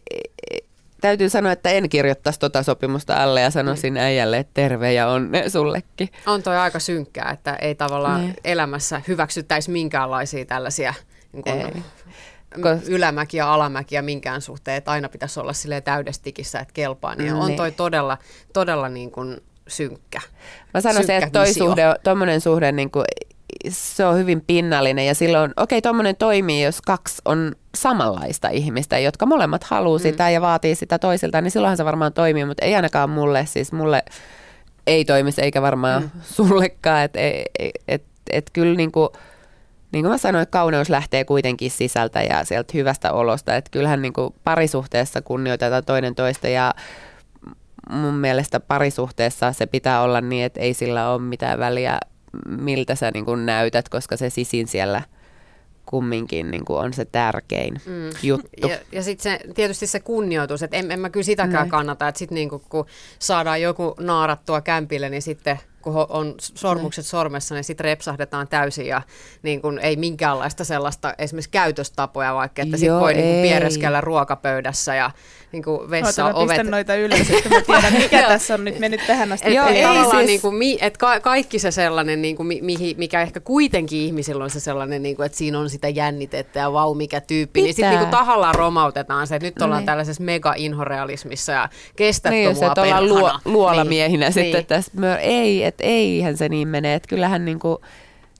ei, täytyy sanoa, että en kirjoittaisi tota sopimusta alle ja sanoisin Mm. äijälle, että terve ja onne sullekin. On toi aika synkkää, että ei tavallaan Niin. elämässä hyväksyttäisi minkäänlaisia tällaisia niin kuin, Ei. m- Kos- ylämäkiä, alamäkiä minkään suhteen, että aina pitäisi olla silleen täydestikissä, että kelpaa. Niin on Niin. toi todella, todella niin kuin synkkä. Mä sanoisin, Synkkä että toi visio. suhde, tommonen suhde, niin kuin, se on hyvin pinnallinen ja silloin, okei, tommonen toimii, jos kaksi on samanlaista ihmistä, jotka molemmat haluaa Mm. sitä ja vaatii sitä toisiltaan, niin silloinhan se varmaan toimii, mutta ei ainakaan mulle, siis mulle ei toimisi eikä varmaan Mm. sullekaan, että et, et, et kyllä niin kuin, niin kuin mä sanoin, kauneus lähtee kuitenkin sisältä ja sieltä hyvästä olosta, että kyllähän niin kuin parisuhteessa kunnioitetaan toinen toista ja mun mielestä parisuhteessa se pitää olla niin, että ei sillä ole mitään väliä, miltä sä niin kuin näytät, koska se sisin siellä kumminkin niin kuin on se tärkein Mm. juttu. Ja, ja sitten se, tietysti se kunnioitus, että en, en mä kyllä sitäkään Näin. kannata, että sitten niinku, kun saadaan joku naarattua kämpille, niin sitten kun on sormukset sormessa, niin sitten repsahdetaan täysin ja niin kun ei minkäänlaista sellaista esimerkiksi käytöstapoja vaikka, että sitten voi niin piereskellä ruokapöydässä ja niin Oota, vessa mä ovet. pistän noita ylös, että mä tiedän, mikä tässä on nyt mennyt tähän asti. Et, Joo, et ei siis- niin kuin, mi, et ka, kaikki se sellainen, niin kuin, mi, mihin, mikä ehkä kuitenkin ihmisillä on se sellainen, niin kuin, että siinä on sitä jännitettä ja vau mikä tyyppi, niin sitten Pitää. niin kuin tahallaan romautetaan se, että nyt ollaan Niin. tällaisessa mega-inhorealismissa ja kestä Niin, jos mua et ollaan luo, luolamiehinä niin. sitten Niin. tässä. Ei, että eihän se niin mene. Että kyllähän niin kuin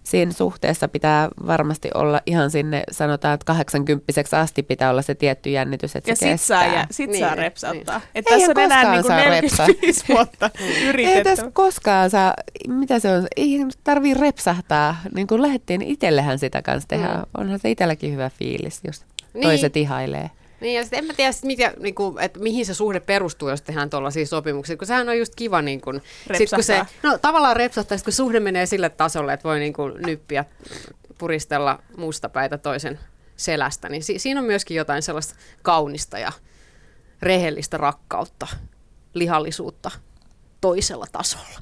siinä suhteessa pitää varmasti olla ihan sinne, sanotaan, että 80 asti pitää olla se tietty jännitys, että Ja se sit kestää. saa, ja, sit Niin, saa niin. repsauttaa. Et Eihän tässä on enää koskaan niinku saa 45 vuotta Ei yritetty. tässä koskaan saa, mitä se on, ei tarvii repsahtaa. Niin kuin lähdettiin, itsellehän sitä kanssa tehdä. Mm. Onhan se itselläkin hyvä fiilis, jos Niin. toiset ihailee. Niin, ja sitten en mä tiedä, sit mikä, niin kuin, että mihin se suhde perustuu, jos tehdään tuollaisia sopimuksia, kun sehän on just kiva, niin kuin, sit kun se, no tavallaan repsahtaa, sit kun suhde menee sille tasolle, että voi niin kuin, nyppiä, puristella mustapäitä toisen selästä, niin si- siinä on myöskin jotain sellaista kaunista ja rehellistä rakkautta, lihallisuutta toisella tasolla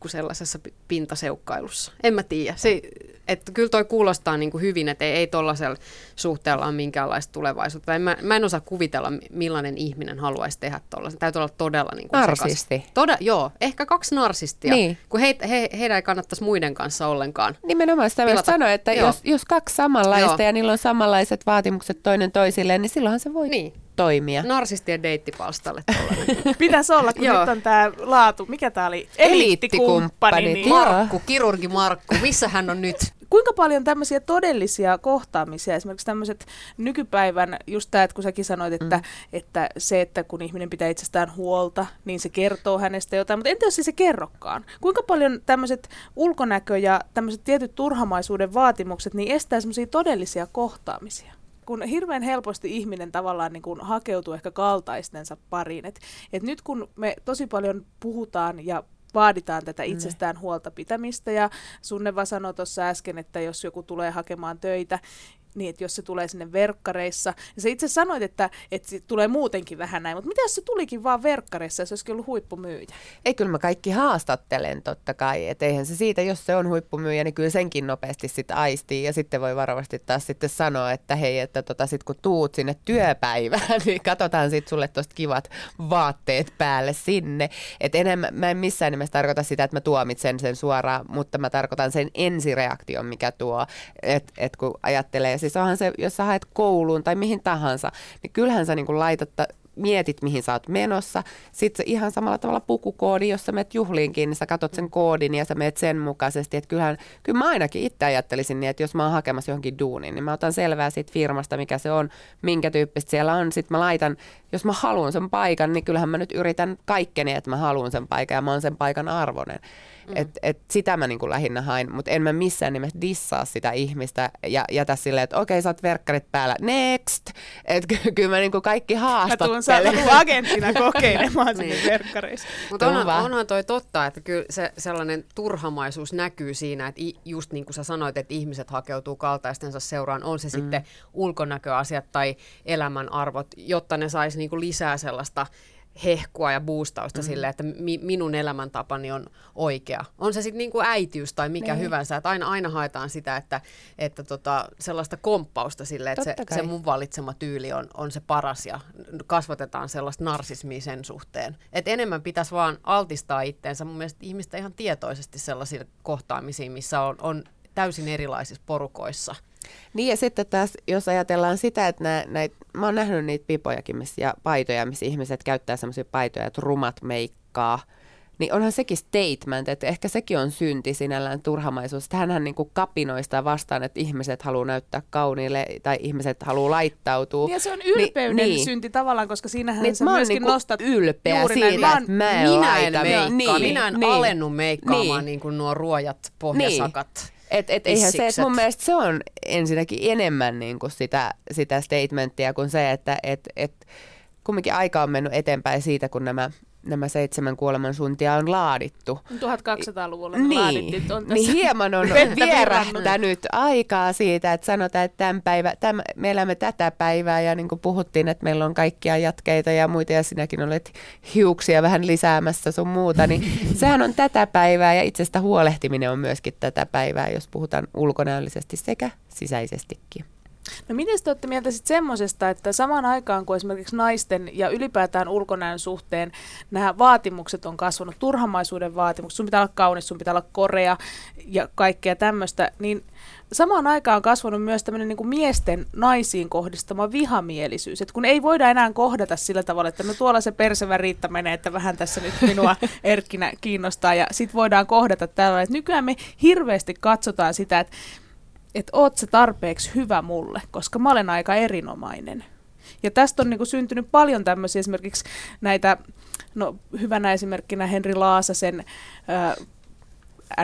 kuin sellaisessa pi- pintaseukkailussa. En mä tiedä. Se, että kyllä toi kuulostaa niin kuin hyvin, että ei, ei tuollaisella suhteella ole minkäänlaista tulevaisuutta. En mä, mä en osaa kuvitella, mi- millainen ihminen haluaisi tehdä tuollaisen. Täytyy olla todella niin kuin Narsisti. Toda, joo, ehkä kaksi narsistia, Niin. kun he, he, heidän ei kannattaisi muiden kanssa ollenkaan. Nimenomaan sitä myös sanoa, että Joo. jos, jos kaksi samanlaista Joo. ja niillä on samanlaiset vaatimukset toinen toisilleen, niin silloinhan se voi Niin, toimia. narsistien deittipalstalle. Pitäisi olla, kun Joo. nyt on tämä laatu. Mikä tämä oli? Eliittikumppanit, Niin. joo. Markku, kirurgi Markku, missä hän on nyt? Kuinka paljon tämmöisiä todellisia kohtaamisia, esimerkiksi tämmöiset nykypäivän, just tämä, että kun säkin sanoit, että, mm. että se, että kun ihminen pitää itsestään huolta, niin se kertoo hänestä jotain, mutta entä jos ei se kerrokaan? Kuinka paljon tämmöiset ulkonäkö ja tämmöiset tietyt turhamaisuuden vaatimukset, niin estää semmoisia todellisia kohtaamisia? kun hirveän helposti ihminen tavallaan niin kuin hakeutuu ehkä kaltaistensa pariin. Et, et nyt kun me tosi paljon puhutaan ja vaaditaan tätä itsestään huolta pitämistä. Ja Sunneva sanoi tuossa äsken, että jos joku tulee hakemaan töitä, niin, että jos se tulee sinne verkkareissa. Ja sä itse sanoit, että, että se tulee muutenkin vähän näin, mutta mitä jos se tulikin vaan verkkareissa, jos olisikin ollut huippumyyjä? Ei, kyllä mä kaikki haastattelen totta kai, että eihän se siitä, jos se on huippumyyjä, niin kyllä senkin nopeasti sitten aistii ja sitten voi varovasti taas sitten sanoa, että hei, että tota, sit kun tuut sinne työpäivään, niin katsotaan sitten sulle tuosta kivat vaatteet päälle sinne. Että enemmän, mä en missään nimessä tarkoita sitä, että mä tuomitsen sen suoraan, mutta mä tarkoitan sen ensireaktion, mikä tuo, että et kun ajattelee Siis onhan se, jos sä haet kouluun tai mihin tahansa, niin kyllähän sä niin kuin laitat, mietit, mihin sä oot menossa. Sitten se ihan samalla tavalla pukukoodi, jos sä menet juhliinkin, niin sä katot sen koodin ja sä menet sen mukaisesti. Että kyllähän, kyllä mä ainakin itse ajattelisin niin, että jos mä oon hakemassa johonkin duuniin, niin mä otan selvää siitä firmasta, mikä se on, minkä tyyppistä siellä on. Sitten mä laitan, jos mä haluan sen paikan, niin kyllähän mä nyt yritän kaikkeni, että mä haluan sen paikan ja mä oon sen paikan arvoinen. Mm. Et, et sitä mä niinku lähinnä hain, mutta en mä missään nimessä dissaa sitä ihmistä ja jätä silleen, että okei, sä oot verkkarit päällä, next! Että kyllä mä niinku kaikki haastattelen. Mä tuun, tuun agenttina kokeilemaan sinne niin. verkkareissa. Mutta onhan, onhan toi totta, että kyllä se sellainen turhamaisuus näkyy siinä, että just niin kuin sä sanoit, että ihmiset hakeutuu kaltaistensa seuraan, on se mm. sitten ulkonäköasiat tai elämän arvot, jotta ne sais niinku lisää sellaista hehkua ja boostausta mm. sille, että mi, minun elämäntapani on oikea. On se sitten niinku äitiys tai mikä niin. hyvänsä, että aina, aina haetaan sitä, että, että tota, sellaista komppausta sille, että se, se mun valitsema tyyli on, on se paras ja kasvatetaan sellaista narsismia sen suhteen. Et enemmän pitäisi vaan altistaa itteensä mun mielestä ihmistä ihan tietoisesti sellaisiin kohtaamisiin, missä on, on täysin erilaisissa porukoissa – niin ja sitten taas, jos ajatellaan sitä, että nää, näit, mä oon nähnyt niitä pipojakin missä, ja paitoja, missä ihmiset käyttää semmoisia paitoja, että rumat meikkaa, niin onhan sekin statement, että ehkä sekin on synti sinällään turhamaisuus. Hänhän niin kuin kapinoista vastaan, että ihmiset haluaa näyttää kauniille tai ihmiset haluaa laittautua. Ja se on ylpeyden niin, synti tavallaan, koska siinähän niin, sä mä myöskin niin nostat ylpeä juuri siitä, näin. että mä en minä laita. En meikkaa, niin, minä en niin, alennu meikkaamaan niin, niin kuin nuo ruojat pohjasakat. Niin. Et, et eihän se, että mun mielestä se on ensinnäkin enemmän niin kuin sitä, sitä statementtia kuin se, että et, et, kumminkin aika on mennyt eteenpäin siitä, kun nämä nämä seitsemän kuoleman suntia on laadittu. 1200-luvulla niin, laadittiin. On niin hieman on vierähtänyt aikaa siitä, että sanotaan, että tämän päivä, tämän, me elämme tätä päivää ja niin kuin puhuttiin, että meillä on kaikkia jatkeita ja muita ja sinäkin olet hiuksia vähän lisäämässä sun muuta, niin sehän on tätä päivää ja itsestä huolehtiminen on myöskin tätä päivää, jos puhutaan ulkonäöllisesti sekä sisäisestikin. No miten te olette mieltä sitten semmoisesta, että samaan aikaan kuin esimerkiksi naisten ja ylipäätään ulkonäön suhteen nämä vaatimukset on kasvanut, turhamaisuuden vaatimukset, sun pitää olla kaunis, sun pitää olla korea ja kaikkea tämmöistä, niin samaan aikaan on kasvanut myös tämmöinen niin miesten naisiin kohdistama vihamielisyys, että kun ei voida enää kohdata sillä tavalla, että no tuolla se persevä Riitta menee, että vähän tässä nyt minua Erkkinä kiinnostaa ja sitten voidaan kohdata tällä, että nykyään me hirveästi katsotaan sitä, että että oot sä tarpeeksi hyvä mulle, koska mä olen aika erinomainen. Ja tästä on niinku syntynyt paljon tämmöisiä esimerkiksi näitä, no hyvänä esimerkkinä Henri Laasasen äh,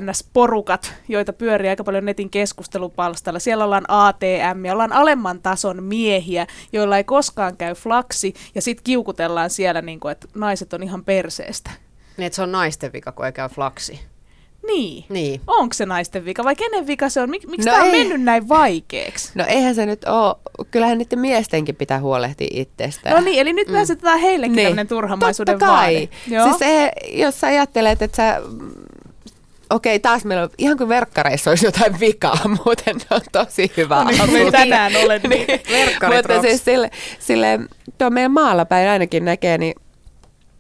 NS-porukat, joita pyörii aika paljon netin keskustelupalstalla. Siellä ollaan ATM ja ollaan alemman tason miehiä, joilla ei koskaan käy flaksi, ja sitten kiukutellaan siellä, niin kuin, että naiset on ihan perseestä. Niin, että se on naisten vika, kun ei käy flaksi. Niin. niin. Onko se naisten vika vai kenen vika se on? Mik, miksi no tämä on mennyt näin vaikeaksi? No eihän se nyt ole. Kyllähän niiden miestenkin pitää huolehtia itsestään. No niin, eli nyt mm. me asetetaan heillekin niin. tämmöinen turhamaisuuden Totta kai. Siis e, jos sä ajattelet, että sä okei, taas meillä on, ihan kuin verkkareissa olisi jotain vikaa, muuten on tosi hyvä no niin, tänään olen niin. Mutta siis sille, sille tuo meidän maalla päin ainakin näkee, niin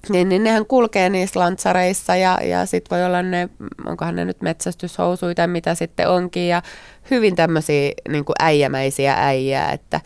niin, niin nehän kulkee niissä lantsareissa ja, ja sitten voi olla ne, onkohan ne nyt metsästyshousuja tai mitä sitten onkin ja hyvin tämmöisiä niin äijämäisiä äijää, että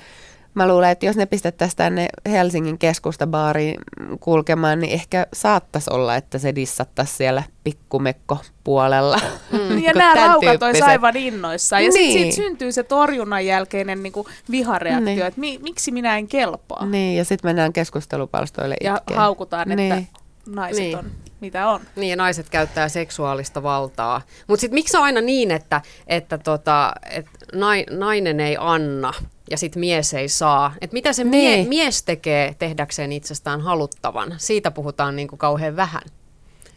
mä luulen, että jos ne pistettäisiin tänne Helsingin keskustabaariin kulkemaan, niin ehkä saattaisi olla, että se dissattaisi siellä pikkumekko puolella. Mm. ja nämä raukat olisi aivan innoissaan. Ja niin. sitten siitä syntyy se torjunnan jälkeinen niin kuin vihareaktio, niin. että mi- miksi minä en kelpaa. Niin, ja sitten mennään keskustelupalstoille Ja itkeen. haukutaan, että niin. naiset niin. on mitä on. Niin, ja naiset käyttää seksuaalista valtaa. Mutta sitten miksi on aina niin, että, että, tota, että nainen ei anna, ja sitten mies ei saa. Et mitä se mie- Niin. mies tekee tehdäkseen itsestään haluttavan? Siitä puhutaan niin kuin kauhean vähän.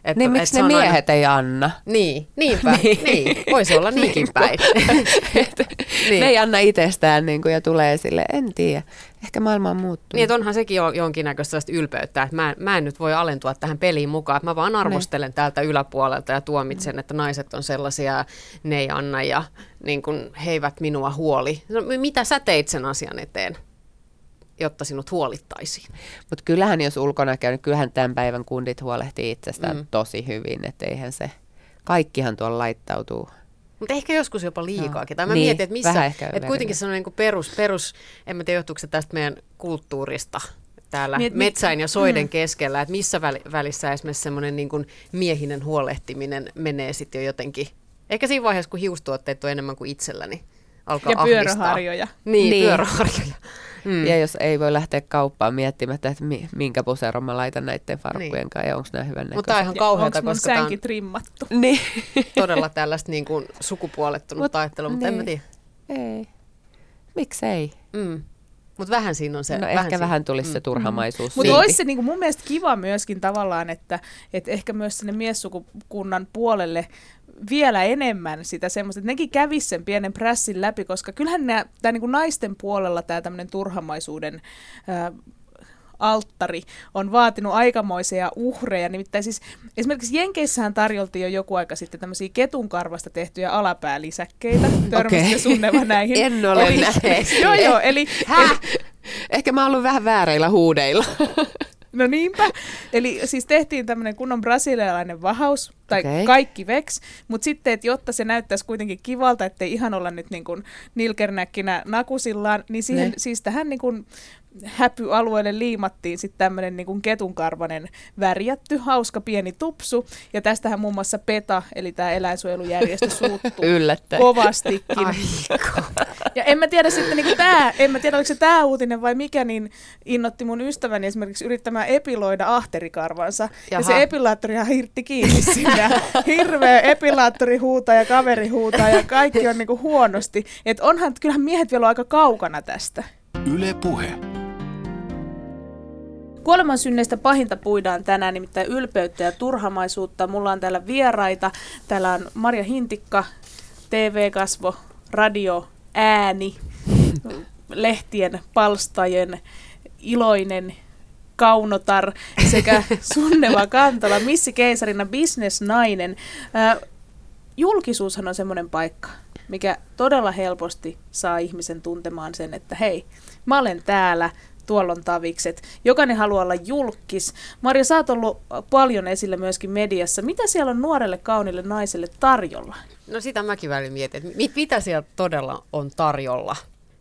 Et, Niin et miksi ne on aina- miehet ei anna? Niin, niinpä. niin. niin. Voisi olla niinkin päin. niin. Ne ei anna itsestään niin kuin, ja tulee sille, en tiedä, ehkä maailma on muuttunut. Niin, että onhan sekin jo jonkinnäköistä sellaista ylpeyttä, että mä, mä en nyt voi alentua tähän peliin mukaan, että mä vaan arvostelen täältä yläpuolelta ja tuomitsen, että naiset on sellaisia, ne ei anna ja niin kun he eivät minua huoli. No, mitä sä teit sen asian eteen, jotta sinut huolittaisiin? Mutta kyllähän jos ulkona käy, niin kyllähän tämän päivän kundit huolehtii itsestään Mm. tosi hyvin, että eihän se, kaikkihan tuolla laittautuu. Mutta ehkä joskus jopa liikaakin. Tai mä Niin, mietin, että missä, että kuitenkin sellainen niin perus, perus, en mä tiedä johtuuko se tästä meidän kulttuurista täällä Miet- mi- metsäin ja soiden mm. keskellä, että missä väli, välissä esimerkiksi semmoinen niin kuin miehinen huolehtiminen menee sitten jo jotenkin, ehkä siinä vaiheessa, kun hiustuotteet on enemmän kuin itselläni, alkaa Ja ahdistaa. pyöräharjoja. Niin, Niin. niin. pyöräharjoja. Mm. Ja jos ei voi lähteä kauppaan miettimättä, että mi- minkä puseron mä laitan näiden farkkujen Niin. kanssa ja onko nämä hyvän Mutta tämä on ihan kauheata, koska tämä on trimmattu? Niin. todella tällaista niin kuin sukupuolettunut Mut- ajattelua, mutta en mä niin. tiedä. ei. Miksei? Mm. Mutta vähän siinä on se. no ehkä siinä- vähän tulisi se Mm. turhamaisuus Mutta silti. olisi se niinku mun mielestä kiva myöskin tavallaan, että, että ehkä myös sinne miessukukunnan puolelle vielä enemmän sitä semmoista, että nekin kävis sen pienen prässin läpi, koska kyllähän nämä, tää niinku naisten puolella tämä tämmöinen turhamaisuuden ää, alttari on vaatinut aikamoisia uhreja. Nimittäin siis esimerkiksi Jenkeissähän tarjoltiin jo joku aika sitten tämmöisiä ketunkarvasta tehtyjä alapäällisäkkeitä. Törmäsitte Okei. Sunneva näihin? En ole Eli- nähnyt. Joo, joo, eli, eli Ehkä mä oon ollut vähän vääreillä huudeilla. No niinpä. Eli siis tehtiin tämmöinen kunnon brasilialainen vahaus, tai okay. Kaikki veks, mutta sitten, että jotta se näyttäisi kuitenkin kivalta, ettei ihan olla nyt niin kuin nilkernäkkinä nakusillaan, niin siihen, Ne. siis tähän niin kuin häpyalueelle liimattiin sitten tämmöinen niin kuin ketunkarvanen värjätty, hauska pieni tupsu, ja tästähän muun muassa PETA, eli tämä eläinsuojelujärjestö, suuttuu Yllättäen. kovastikin. Ja en mä tiedä sitten niin tämä, en mä tiedä oliko se tämä uutinen vai mikä, niin innotti mun ystäväni esimerkiksi yrittämään epiloida ahterikarvansa. Jaha. Ja se epilaattorihan hirtti kiinni sinne. Ja Hirveä epilaattori huutaa ja kaveri huutaa ja kaikki on niinku huonosti. Et onhan, kyllähän miehet vielä on aika kaukana tästä. Yle Puhe. Kuolemansynneistä pahinta puidaan tänään, nimittäin ylpeyttä ja turhamaisuutta. Mulla on täällä vieraita. Täällä on Marja Hintikka, TV-kasvo, radio, ääni, lehtien palstojen iloinen kaunotar sekä Sunneva Kantola, Missi Keisarina, bisnesnainen. Julkisuushan on semmoinen paikka, mikä todella helposti saa ihmisen tuntemaan sen, että hei, mä olen täällä, tuolla on tavikset. Jokainen haluaa olla julkis. Marja, sä oot ollut paljon esillä myöskin mediassa. Mitä siellä on nuorelle kaunille naiselle tarjolla? No sitä mäkin välillä mietin, että mit, mitä siellä todella on tarjolla.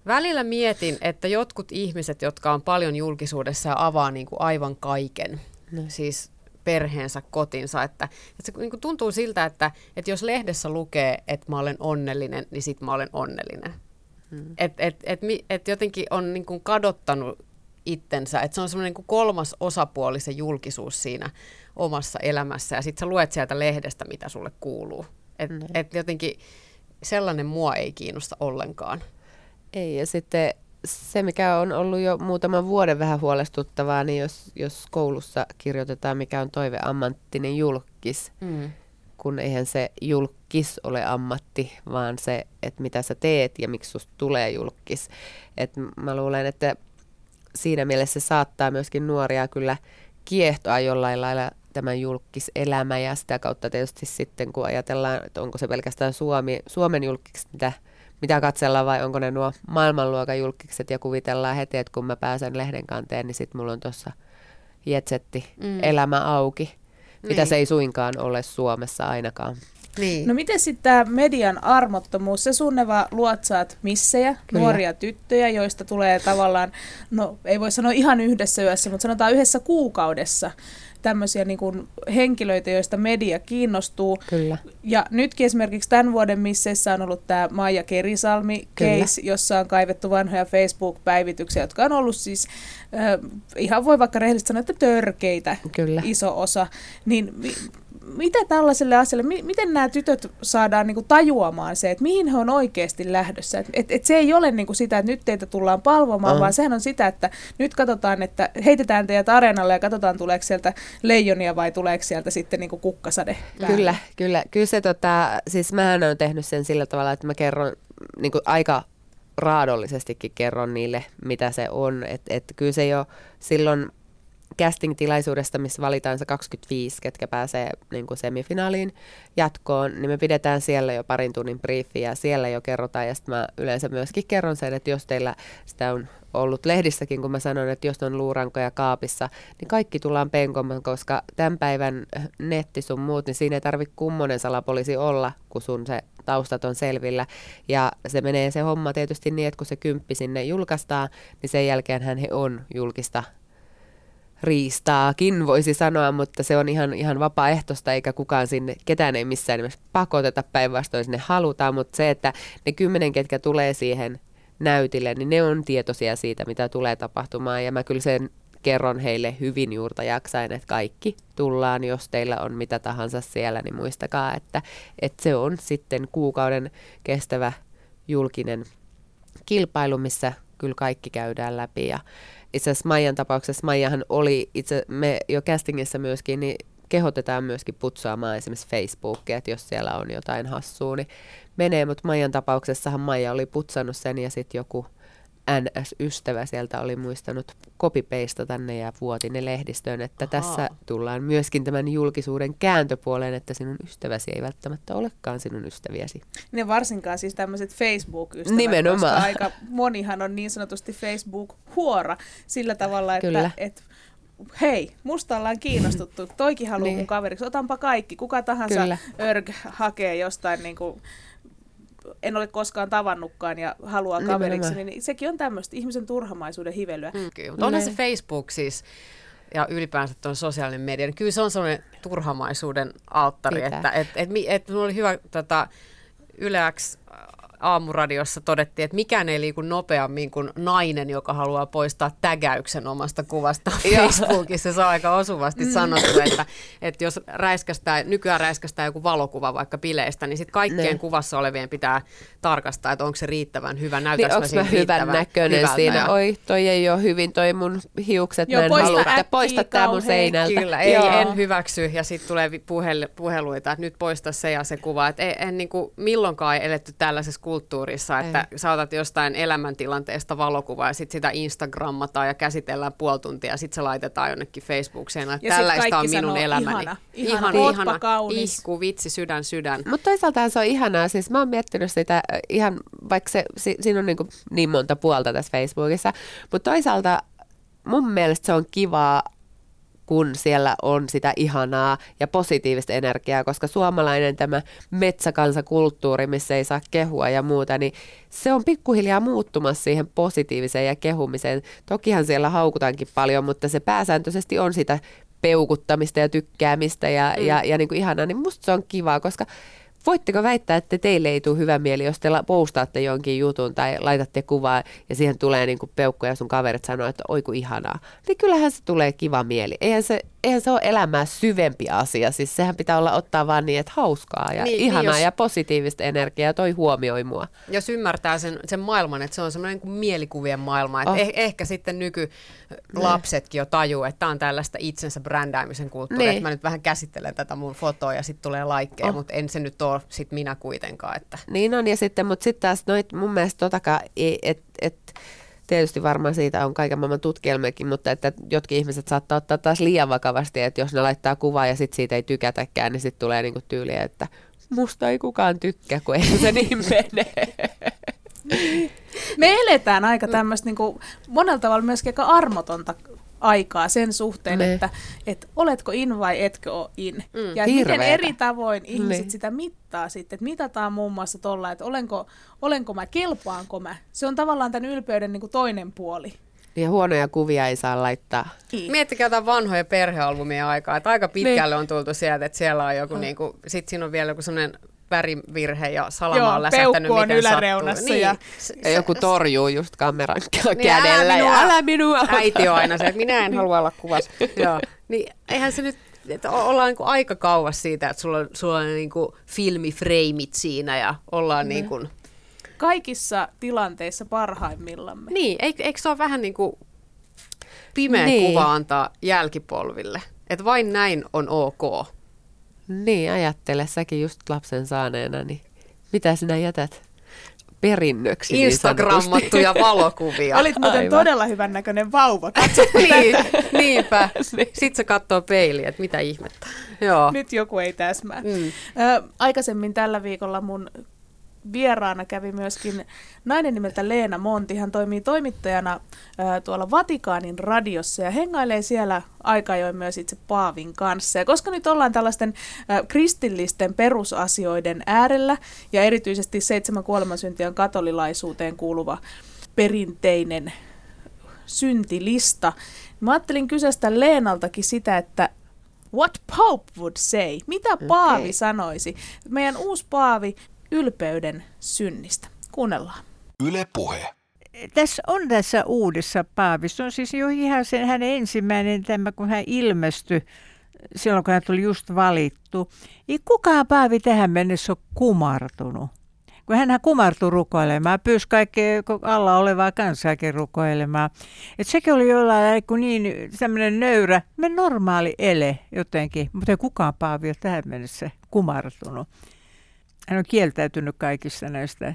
Välillä mietin, että jotkut ihmiset, jotka on paljon julkisuudessa ja avaa niin kuin aivan kaiken, no. siis perheensä, kotinsa, että, että se niin kuin tuntuu siltä, että, että jos lehdessä lukee, että mä olen onnellinen, niin sit mä olen onnellinen. Hmm. Että et, et, et jotenkin on niin kuin kadottanut itsensä, että se on semmoinen niin kolmas osapuoli se julkisuus siinä omassa elämässä ja sitten sä luet sieltä lehdestä, mitä sulle kuuluu. Että Mm. et jotenkin sellainen mua ei kiinnosta ollenkaan. Ei, ja sitten se, mikä on ollut jo muutaman vuoden vähän huolestuttavaa, niin jos, jos koulussa kirjoitetaan, mikä on toiveammattinen julkis, Mm. kun eihän se julkis ole ammatti, vaan se, että mitä sä teet ja miksi susta tulee julkis. Et mä luulen, että siinä mielessä se saattaa myöskin nuoria kyllä kiehtoa jollain lailla tämän julkiselämä ja sitä kautta tietysti sitten, kun ajatellaan, että onko se pelkästään Suomi, Suomen julkikset, mitä, mitä katsellaan vai onko ne nuo maailmanluokan julkikset ja kuvitellaan heti, että kun mä pääsen lehden kanteen, niin sitten mulla on tuossa jetsetti Mm. elämä auki, mitä Niin. se ei suinkaan ole Suomessa ainakaan. Niin. No miten sitten tämä median armottomuus, se sunneva luotsaat missejä, Kyllä. Kyllä. nuoria tyttöjä, joista tulee tavallaan, no ei voi sanoa ihan yhdessä yössä, mutta sanotaan yhdessä kuukaudessa tämmöisiä niin kuin henkilöitä, joista media kiinnostuu. Kyllä. Ja nytkin esimerkiksi tämän vuoden misseissä on ollut tämä Maija Kerisalmi case, jossa on kaivettu vanhoja Facebook-päivityksiä, jotka on ollut siis, äh, ihan voi vaikka rehellisesti sanoa, että törkeitä Kyllä. iso osa. Niin mitä tällaiselle asialle, mi- miten nämä tytöt saadaan niin kuin tajuamaan se, että mihin he on oikeasti lähdössä. Että et, et se ei ole niin kuin sitä, että nyt teitä tullaan palvomaan, Mm. vaan sehän on sitä, että nyt katsotaan, että heitetään teidät areenalle ja katsotaan, tuleeko sieltä leijonia vai tuleeko sieltä sitten niin kuin kukkasade. päälle. Kyllä, kyllä. Kyllä se, tota, siis mähän olen tehnyt sen sillä tavalla, että mä kerron niin kuin aika raadollisestikin kerron niille, mitä se on. Että et kyllä se jo silloin casting-tilaisuudesta, missä valitaan se 25, ketkä pääsee niin kuin semifinaaliin jatkoon, niin me pidetään siellä jo parin tunnin briefi ja siellä jo kerrotaan. Ja sitten mä yleensä myöskin kerron sen, että jos teillä sitä on ollut lehdissäkin, kun mä sanon, että jos on luurankoja kaapissa, niin kaikki tullaan penkomaan, koska tämän päivän netti sun muut, niin siinä ei tarvitse kummonen salapoliisi olla, kun sun se taustat on selvillä. Ja se menee se homma tietysti niin, että kun se kymppi sinne julkaistaan, niin sen jälkeen hän he on julkista riistaakin, voisi sanoa, mutta se on ihan, ihan vapaaehtoista, eikä kukaan sinne, ketään ei missään nimessä pakoteta päinvastoin sinne halutaan, mutta se, että ne kymmenen, ketkä tulee siihen näytille, niin ne on tietoisia siitä, mitä tulee tapahtumaan, ja mä kyllä sen kerron heille hyvin juurta jaksain, että kaikki tullaan, jos teillä on mitä tahansa siellä, niin muistakaa, että, että se on sitten kuukauden kestävä julkinen kilpailu, missä kyllä kaikki käydään läpi. Ja itse asiassa Maijan tapauksessa, Maijahan oli itse, me jo castingissa myöskin, niin kehotetaan myöskin putsaamaan esimerkiksi Facebookia, että jos siellä on jotain hassua, niin menee, mutta Maijan tapauksessahan Maija oli putsannut sen ja sitten joku NS-ystävä sieltä oli muistanut kopipeista tänne ja vuoti ne lehdistöön, että Ahaa. tässä tullaan myöskin tämän julkisuuden kääntöpuoleen, että sinun ystäväsi ei välttämättä olekaan sinun ystäviäsi. Ne varsinkaan siis tämmöiset Facebook-ystävät, Nimenomaan. koska aika monihan on niin sanotusti Facebook-huora sillä tavalla, että Kyllä. et, hei, musta ollaan kiinnostuttu, toikin haluaa Niin. mun kaveriksi, otanpa kaikki, kuka tahansa Kyllä. örg hakee jostain niin kuin, en ole koskaan tavannutkaan ja haluaa kaveriksi, Nimenomaan. niin sekin on tämmöistä ihmisen turhamaisuuden hivelyä. Mm, kyllä, mutta onhan Ne. se Facebook siis ja ylipäänsä tuon sosiaalinen media, niin kyllä se on sellainen turhamaisuuden alttari, Pitää. että et, et, et, mulla oli hyvä tota, Yle X aamuradiossa todettiin, että mikään ei liiku nopeammin kuin nainen, joka haluaa poistaa tägäyksen omasta kuvasta Facebookissa. Se on aika osuvasti sanottu, että, että jos räiskästää, nykyään räiskästää joku valokuva vaikka bileistä, niin sitten kaikkien Ne. kuvassa olevien pitää tarkastaa, että onko se riittävän hyvä, Niin näytänkö onko siinä mä hyvän näköinen hyvältä siinä? ja- Oi, toi ei ole hyvin, toi mun hiukset, Joo, mä en poista halua, että poista tää mun seinältä. Kyllä, ei, Joo. en hyväksy. Ja sitten tulee puhel, puheluita, että nyt poista se ja se kuva. Et en, en niin kuin milloinkaan eletty tällaisessa kulttuurissa, että sä otat jostain elämäntilanteesta valokuvaa ja sitten sitä Instagrammataan ja käsitellään puoli tuntia ja sitten se laitetaan jonnekin Facebookseen. Että Ja tällaista on minun sanoo, elämäni. ihana, ihana, ihana, ihana. kaunis. Ihku, vitsi, sydän, sydän. Mutta toisaalta se on ihanaa, siis mä oon miettinyt sitä äh, ihan, vaikka se, si, siinä on niin, kuin niin monta puolta tässä Facebookissa, mutta toisaalta mun mielestä se on kivaa, kun siellä on sitä ihanaa ja positiivista energiaa, koska suomalainen tämä metsäkansakulttuuri, missä ei saa kehua ja muuta, niin se on pikkuhiljaa muuttumassa siihen positiiviseen ja kehumiseen. Tokihan siellä haukutaankin paljon, mutta se pääsääntöisesti on sitä peukuttamista ja tykkäämistä ja, mm. ja, ja niin kuin ihanaa, niin musta se on kivaa, koska voitteko väittää, että teille ei tule hyvä mieli, jos te postaatte jonkin jutun tai laitatte kuvaa ja siihen tulee niin kuin peukku ja sun kaverit sanoo, että oi kun ihanaa. Niin kyllähän se tulee kiva mieli. Eihän se, eihän se ole elämää syvempi asia. Siis sehän pitää olla ottaa vaan niin, että hauskaa ja Niin, niin, niin ihanaa jos- ja positiivista energiaa. Toi huomioi mua. Jos ymmärtää sen, sen maailman, että se on semmoinen niin mielikuvien maailma, että Oh. oh. eh, ehkä sitten nykylapsetkin jo tajuu, että tämä on tällaista itsensä brändäämisen kulttuuria, Niin. että mä nyt vähän käsittelen tätä mun fotoa ja sitten tulee laikkeja, Oh. mutta en se nyt ole sit minä kuitenkaan. Että. Niin on, ja sitten, mutta sitten taas noit mun mielestä totakaan, että et, tietysti varmaan siitä on kaiken maailman tutkielmiakin, mutta että jotkin ihmiset saattaa ottaa taas liian vakavasti, että jos ne laittaa kuvaa ja sitten siitä ei tykätäkään, niin sitten tulee niinku tyyliä, että musta ei kukaan tykkää, kun ei se niin mene. Me eletään aika tämmöistä niin monella tavalla myöskin aika armotonta aikaa sen suhteen, Ne. että et, oletko in vai etkö ole in. Mm. Ja et miten Hirveetä. eri tavoin ihmiset Niin. sitä mittaa sitten. Että mitataan muun muassa tuolla, että olenko, olenko mä, kelpaanko mä. Se on tavallaan tämän ylpeyden niin kuin toinen puoli. Ja huonoja kuvia ei saa laittaa. Miettikää jotain vanhoja perhealbumia aikaa, että aika pitkälle on tultu sieltä, että siellä on joku, niinku, sit siinä on vielä joku sellainen värivirhe ja salama Joo, on läsähtänyt on miten yläreunassa sattuu. ja- Niin, se- Ja joku torjuu just kameran Niin, kädellä älä ja minua. älä minua. Äiti on aina se, että minä en halua olla kuvassa. Joo. Niin eihän se nyt että ollaan niin kuin aika kauas siitä, että sulla on, sulla on niin kuin filmifreimit siinä ja ollaan niin kuin... Kaikissa tilanteissa parhaimmillamme. Niin, eikö, eikö se ole vähän niin kuin pimeä Niin. kuva antaa jälkipolville? Että vain näin on ok. Niin, ajattele säkin just lapsen saaneena, niin mitä sinä jätät perinnöksi niin? Instagrammattuja valokuvia. Olit muuten Aivan. todella hyvän näköinen vauva. Niin, niinpä. Sitten se katsoo peiliä, että mitä ihmettä. Joo. nyt joku ei täsmää. Mm. Ö, aikaisemmin tällä viikolla mun vieraana kävi myöskin nainen nimeltä Leena Monti. Hän toimii toimittajana ö, tuolla Vatikaanin radiossa ja hengailee siellä aika ajoin myös itse Paavin kanssa. Ja koska nyt ollaan tällaisten ö, kristillisten perusasioiden äärellä ja erityisesti seitsemän kuolemansyntiä on katolilaisuuteen kuuluva perinteinen syntilista, niin mä ajattelin kysästä Leenaltakin sitä, että What Pope would say? Mitä Paavi Okei. sanoisi? Meidän uusi Paavi ylpeyden synnistä. Kuunnellaan. Yle Puhe. tässä on tässä uudessa paavissa, on siis jo ihan sen hänen ensimmäinen tämä, kun hän ilmestyi silloin, kun hän tuli just valittu. Ei kukaan paavi tähän mennessä ole kumartunut. Kun hän kumartui rukoilemaan, pyysi kaikkea alla olevaa kansaakin rukoilemaan. Et sekin oli jollain lailla niin tämmöinen nöyrä, me normaali ele jotenkin, mutta ei kukaan paavi ole tähän mennessä kumartunut. Hän on kieltäytynyt kaikista näistä,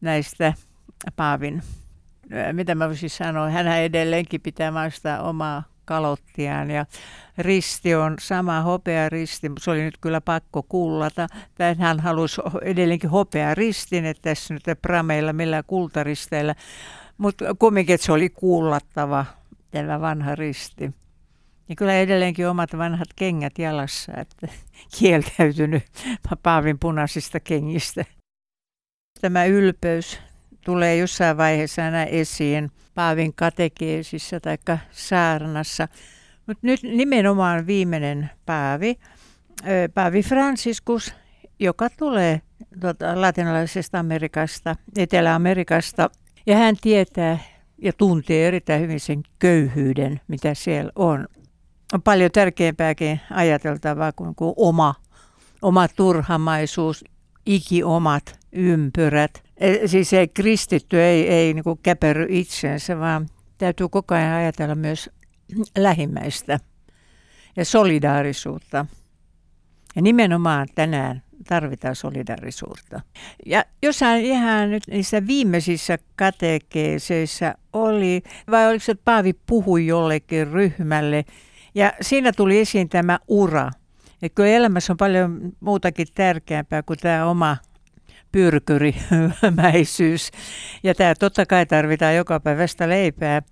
näistä Paavin, mitä mä voisin sanoa, hän edelleenkin pitää maistaa omaa kalottiaan ja risti on sama hopea risti, mutta se oli nyt kyllä pakko kullata. Tai hän halusi edelleenkin hopea ristin, että tässä nyt ei prameilla millään kultaristeillä, mutta kumminkin, että se oli kuullattava tämä vanha risti. Ja kyllä edelleenkin omat vanhat kengät jalassa, että kieltäytynyt Paavin punaisista kengistä. Tämä ylpeys tulee jossain vaiheessa aina esiin Paavin katekeesissa tai saarnassa. Mutta nyt nimenomaan viimeinen Paavi, Paavi Franciscus, joka tulee tuota, latinalaisesta Amerikasta, Etelä-Amerikasta. Ja hän tietää ja tuntee erittäin hyvin sen köyhyyden, mitä siellä on. On paljon tärkeämpääkin ajateltavaa kuin, kuin oma, oma turhamaisuus, ikiomat ympyrät. E, Siis ei kristitty ei, ei niin kuin käperry itsensä, vaan täytyy koko ajan ajatella myös lähimmäistä ja solidaarisuutta. Ja nimenomaan tänään tarvitaan solidaarisuutta. Ja jossain ihan nyt niissä viimeisissä katekeeseissa oli, vai oliko se, että Paavi puhui jollekin ryhmälle, ja siinä tuli esiin tämä ura. Että kyllä elämässä on paljon muutakin tärkeämpää kuin tämä oma pyrkyrimäisyys. Ja tämä totta kai tarvitaan joka päivästä leipää,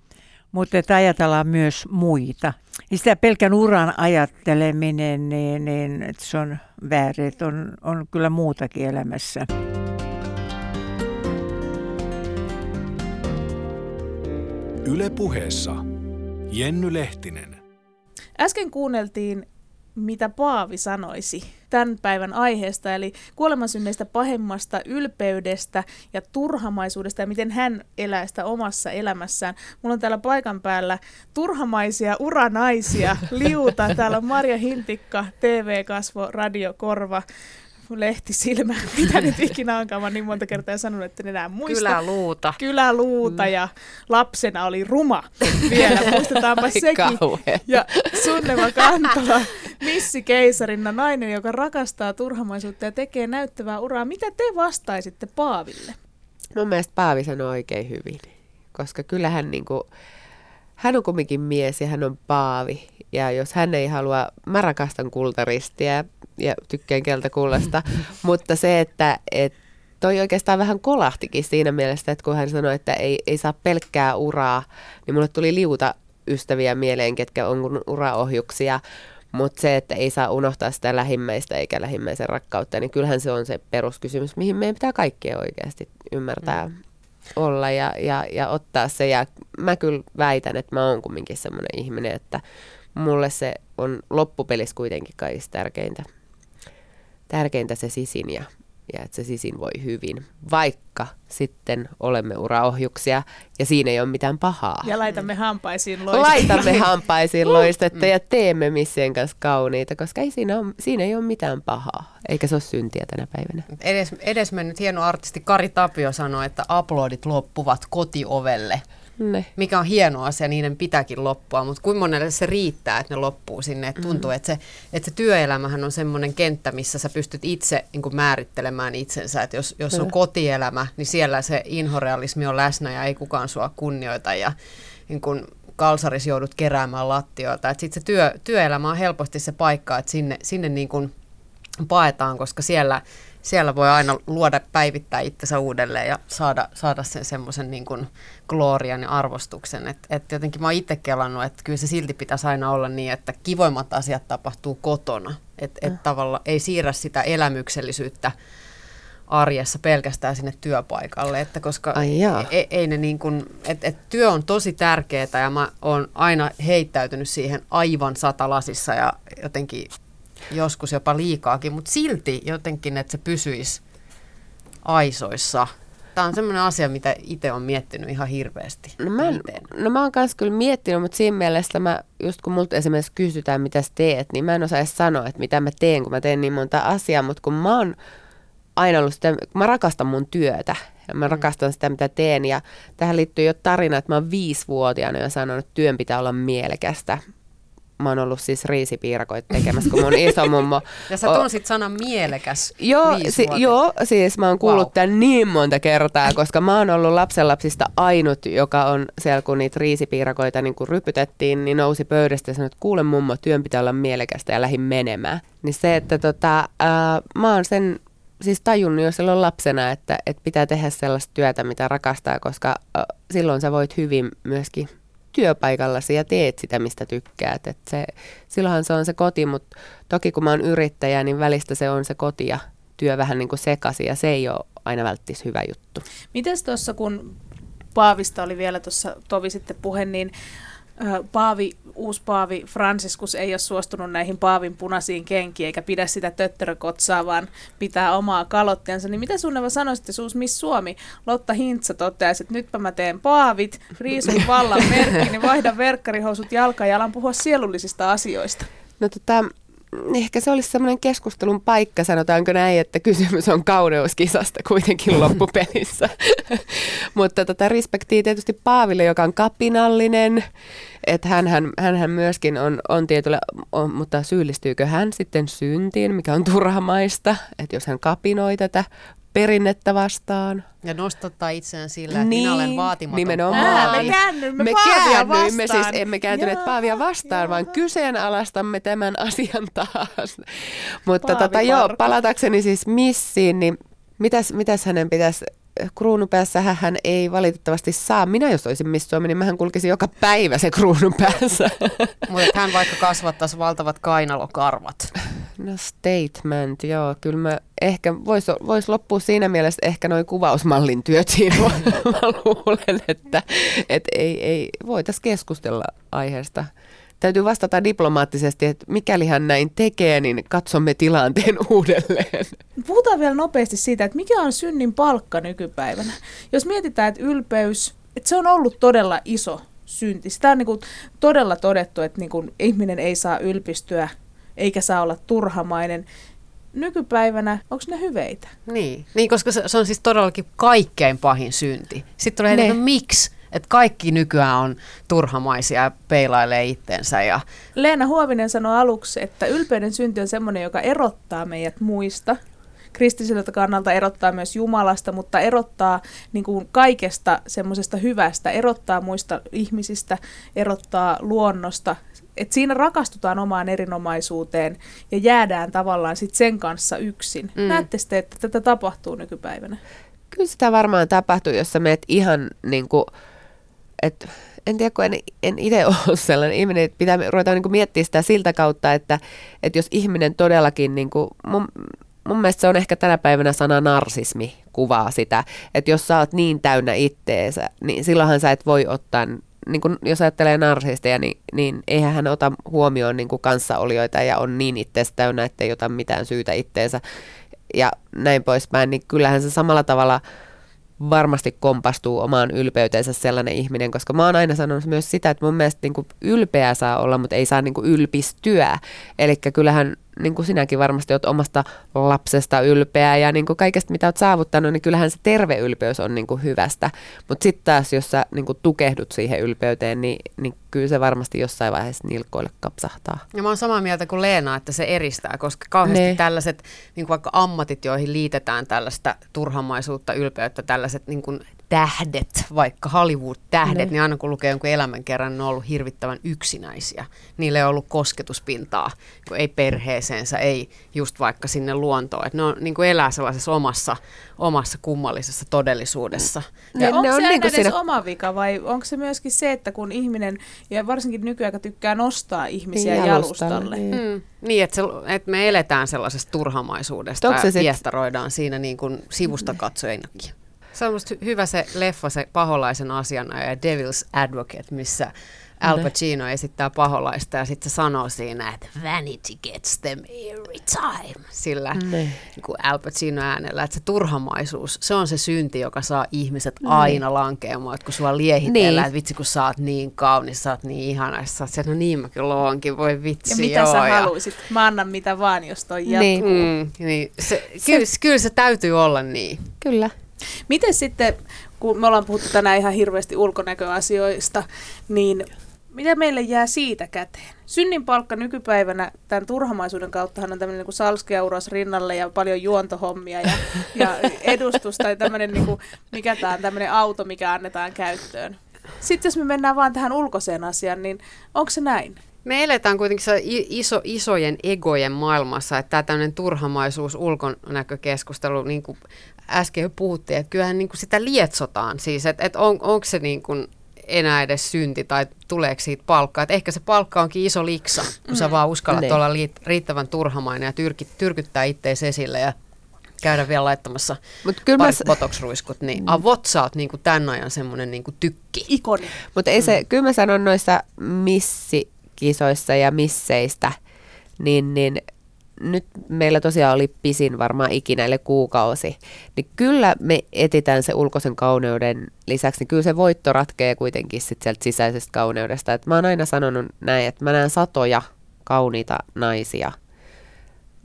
mutta että ajatellaan myös muita. Ja sitä pelkän uran ajatteleminen, niin, niin että se on väärin, että on, on kyllä muutakin elämässä. Yle Puheessa. Jenny Lehtinen. Äsken kuunneltiin, mitä Paavi sanoisi tämän päivän aiheesta, eli kuolemansynneistä pahemmasta ylpeydestä ja turhamaisuudesta ja miten hän elää sitä omassa elämässään. Mulla on täällä paikan päällä turhamaisia uranaisia liuta. Täällä on Marja Hintikka, TV-kasvo, radiokorva, lehtisilmä, mitä nyt ikinä onkaan. Mä niin monta kertaa sanonut, että en enää muista. Kyläluuta. Kyläluuta Mm. ja lapsena oli ruma vielä. Muistetaanpa Ai sekin. kauhea. Ja Sunneva Kantola, missi keisarina, nainen, joka rakastaa turhamaisuutta ja tekee näyttävää uraa. Mitä te vastaisitte Paaville? Mun mielestä Paavi sanoi oikein hyvin, koska kyllähän niin kuin, hän on kumminkin mies ja hän on Paavi. Ja jos hän ei halua, mä rakastan kultaristiä ja tykkään keltakullasta, mutta se, että et toi oikeastaan vähän kolahtikin siinä mielessä, että kun hän sanoi, että ei, ei saa pelkkää uraa, niin mulle tuli liuta ystäviä mieleen, ketkä on uraohjuksia, mutta se, että ei saa unohtaa sitä lähimmäistä eikä lähimmäisen rakkautta, niin kyllähän se on se peruskysymys, mihin meidän pitää kaikkea oikeasti ymmärtää mm. olla ja, ja, ja ottaa se. Ja mä kyllä väitän, että mä oon kumminkin semmoinen ihminen, että mulle se on loppupelissä kuitenkin kaikista tärkeintä. Tärkeintä se sisin ja ja että se sisin voi hyvin, vaikka sitten olemme uraohjuksia ja siinä ei ole mitään pahaa. Ja laitamme hampaisiin loistettua. Laitamme hampaisiin loistetta ja teemme missien kanssa kauniita, koska ei siinä, ole, siinä ei ole mitään pahaa, eikä se ole syntiä tänä päivänä. Edes, edesmennyt hieno artisti Kari Tapio sanoi, että uploadit loppuvat kotiovelle. Ne. mikä on hieno asia, niiden pitääkin loppua, mutta kuinka monelle se riittää, että ne loppuu sinne. Et tuntuu, että se, että se työelämähän on semmoinen kenttä, missä sä pystyt itse niin kuin määrittelemään itsensä. Että jos, jos on kotielämä, niin siellä se inhorealismi on läsnä ja ei kukaan sua kunnioita ja niin kuin kalsaris joudut keräämään lattioilta. Sitten se työ, työelämä on helposti se paikka, että sinne, sinne niin kuin paetaan, koska siellä, siellä voi aina luoda, päivittää itsensä uudelleen ja saada, saada sen semmoisen niin kuin glorian ja arvostuksen. Et, et jotenkin mä oon itse kelannut, että kyllä se silti pitäisi aina olla niin, että kivoimmat asiat tapahtuu kotona. Että et tavallaan ei siirrä sitä elämyksellisyyttä arjessa pelkästään sinne työpaikalle, että koska Ai ei, ei ne niin kuin, et, et työ on tosi tärkeää ja mä oon aina heittäytynyt siihen aivan satalasissa ja jotenkin joskus jopa liikaakin, mutta silti jotenkin, että se pysyisi aisoissa. Tämä on semmoinen asia, mitä itse on miettinyt ihan hirveästi. No mä, Miten? no mä oon kanssa kyllä miettinyt, mutta siinä mielessä mä, just kun multa esimerkiksi kysytään, mitä sä teet, niin mä en osaa edes sanoa, että mitä mä teen, kun mä teen niin monta asiaa, mutta kun mä oon aina ollut sitä, mä rakastan mun työtä, ja mä rakastan sitä, mitä teen, ja tähän liittyy jo tarina, että mä oon viisivuotiaana jo sanonut, että työn pitää olla mielekästä. Mä oon ollut siis riisipiirakoita tekemässä, kun mun iso mummo... Ja sä o- tunsit sanan mielekäs Joo, si- joo, siis mä oon kuullut Wow. tämän niin monta kertaa, koska mä oon ollut lapsenlapsista ainut, joka on siellä, kun niitä riisipiirakoita niin kun rypytettiin, niin nousi pöydästä ja sanoi, että kuule mummo, työn pitää olla mielekästä ja lähdin menemään. Niin se, että tota, ää, mä oon sen siis tajunnut jo silloin lapsena, että, että pitää tehdä sellaista työtä, mitä rakastaa, koska ä, silloin sä voit hyvin myöskin työpaikallasi ja teet sitä, mistä tykkäät. Et se, silloinhan se on se koti, mutta toki kun mä oon yrittäjä, niin välistä se on se koti ja työ vähän niin kuin sekaisin ja se ei ole aina välttis hyvä juttu. Mites tuossa, kun Paavista oli vielä tuossa tovi sitten puhe, niin Paavi, uusi Paavi Franciscus ei ole suostunut näihin Paavin punaisiin kenkiin eikä pidä sitä töttörökotsaa, vaan pitää omaa kalottiansa. Niin mitä Sunneva sanoisit, Miss Suomi Lotta Hintsa toteaisi, että nytpä mä teen Paavit, riisun vallan merkki, niin vaihdan verkkarihousut jalkaan ja alan puhua sielullisista asioista. No tota, ehkä se olisi semmoinen keskustelun paikka, sanotaanko näin, että kysymys on kauneuskisasta kuitenkin loppupelissä. Mutta tota, respektiä tietysti Paaville, joka on kapinallinen, että hänhän, hänhän myöskin on, on tietyllä, on, mutta syyllistyykö hän sitten syntiin, mikä on turhamaista, että jos hän kapinoi tätä perinnettä vastaan. Ja nostattaa itseään sillä, että minä olen vaatimaton nimenomaan. Ää, me käännyimme me Paavia käännyimme, vastaan. siis emme kääntyneet Jaa, Paavia vastaan, jaa. vaan kyseenalaistamme tämän asian taas. Mutta Paavi tota, joo, palatakseni siis missiin, niin mitäs, mitäs hänen pitäisi, kruunupäässä hän ei valitettavasti saa. Minä jos olisin Miss Suomi, niin mähän kulkisin joka päivä se kruunun päässä. Mutta hän vaikka kasvattaisi valtavat kainalokarvat. No statement, joo. Kyllä mä ehkä voisi vois loppua siinä mielessä ehkä noin kuvausmallin työt siinä. mä luulen, että et ei, ei voitaisiin keskustella aiheesta. Täytyy vastata diplomaattisesti, että mikäli hän näin tekee, niin katsomme tilanteen uudelleen. Puhutaan vielä nopeasti siitä, että mikä on synnin palkka nykypäivänä. Jos mietitään, että ylpeys, että se on ollut todella iso synti. Sitä on niin kuin todella todettu, että niin kuin ihminen ei saa ylpistyä eikä saa olla turhamainen. Nykypäivänä, onko ne hyveitä? Niin, niin koska se, se on siis todellakin kaikkein pahin synti. Sitten tulee että miksi? Että kaikki nykyään on turhamaisia ja peilailee itsensä. Ja, Leena Huovinen sanoi aluksi, että ylpeyden synti on semmoinen, joka erottaa meidät muista. Kristilliseltä kannalta erottaa myös Jumalasta, mutta erottaa niin kuin kaikesta semmoisesta hyvästä, erottaa muista ihmisistä, erottaa luonnosta. Et siinä rakastutaan omaan erinomaisuuteen ja jäädään tavallaan sit sen kanssa yksin. Mm. Näette te, että tätä tapahtuu nykypäivänä? Kyllä sitä varmaan tapahtuu, jos sä meet ihan niin kuin, että en tiedä, kun en, en itse ole sellainen ihminen, että pitää ruveta niin miettiä sitä siltä kautta, että, että jos ihminen todellakin, niin kuin, mun, mun mielestä se on ehkä tänä päivänä sana narsismi kuvaa sitä, että jos sä oot niin täynnä itteensä, niin silloinhan sä et voi ottaa, niin kuin, jos ajattelee narsisteja, niin, niin eihän hän ota huomioon niin kuin kanssaolijoita ja on niin itsestä täynnä, että ei ota mitään syytä itteensä ja näin poispäin, niin kyllähän se samalla tavalla varmasti kompastuu omaan ylpeyteensä sellainen ihminen, koska mä oon aina sanonut myös sitä, että mun mielestä niin kuin ylpeä saa olla, mutta ei saa niin kuin ylpistyä. Eli kyllähän niin kuin sinäkin varmasti olet omasta lapsesta ylpeä ja niin kuin kaikesta mitä olet saavuttanut, niin kyllähän se terve ylpeys on niin kuin hyvästä. Mutta sitten taas, jos sä niin kuin tukehdut siihen ylpeyteen, niin, niin kyllä se varmasti jossain vaiheessa nilkoille kapsahtaa. Ja mä oon samaa mieltä kuin Leena, että se eristää, koska kauheasti ne. tällaiset niin kuin vaikka ammatit, joihin liitetään tällaista turhamaisuutta, ylpeyttä, tällaiset niin kuin tähdet, vaikka Hollywood-tähdet, ne. niin aina kun lukee jonkun elämän kerran, ne on ollut hirvittävän yksinäisiä. Niille ei ollut kosketuspintaa, kun ei perheeseensä, ei just vaikka sinne luontoon. Et ne on, niin kuin elää sellaisessa omassa, omassa kummallisessa todellisuudessa. Ja, ja onko ne on se niin siinä... oma vika vai onko se myöskin se, että kun ihminen, ja varsinkin nykyään tykkää nostaa ihmisiä niin, jalustalle. Niin. Mm. Niin, että, se, että me eletään sellaisesta turhamaisuudesta ja sit... viestaroidaan siinä niin kuin sivusta katsojinakin. Se on hyvä se leffa, se paholaisen asianajaja Devil's Advocate, missä Al Pacino esittää paholaista ja sitten se sanoo siinä, että vanity gets them every time, sillä niin kuin Al Pacino äänellä, että se turhamaisuus, se on se synti, joka saa ihmiset ne. aina lankeamaan, että kun sua liehitellään, niin. että vitsi kun sä oot niin kaunis, sä oot niin ihana, sä oot no niin mä kyllä oonkin, voi vitsi Ja mitä joo, sä ja... haluisit? Mä annan mitä vaan, jos toi niin. jatkuu. Niin. Mm, niin. Se, kyllä, se... kyllä se täytyy olla niin. Kyllä. Miten sitten, kun me ollaan puhuttu tänään ihan hirveästi ulkonäköasioista, niin mitä meille jää siitä käteen? Synnin palkka nykypäivänä tämän turhamaisuuden kauttahan on tämmöinen niin salskeauros rinnalle ja paljon juontohommia ja, ja edustus tai tämmöinen, niin kuin, mikä tämä on, tämmöinen auto, mikä annetaan käyttöön. Sitten jos me mennään vaan tähän ulkoiseen asiaan, niin onko se näin? Me eletään kuitenkin iso, isojen egojen maailmassa, että tämä tämmöinen turhamaisuus, ulkonäkökeskustelu, niin kuin äsken jo puhuttiin, että kyllähän niin kuin sitä lietsotaan siis, että, että on, onko se niin kuin enää edes synti tai tuleeko siitä palkkaa. Että ehkä se palkka onkin iso liksa, kun sä vaan uskallat ne. Niin. olla riittävän turhamainen ja tyrki, tyrkyttää ittees esille ja käydä vielä laittamassa Mut kyllä mä... botox-ruiskut, niin mm. avot sä oot niinku tämän ajan semmoinen niinku tykki. Ikoni. Mutta ei se, mm. kyllä mä sanon noissa missikisoissa ja misseistä, niin, niin nyt meillä tosiaan oli pisin varmaan ikinä, eli kuukausi, niin kyllä me etitään se ulkoisen kauneuden lisäksi, niin kyllä se voitto ratkee kuitenkin sit sieltä sisäisestä kauneudesta. Et mä oon aina sanonut näin, että mä näen satoja kauniita naisia,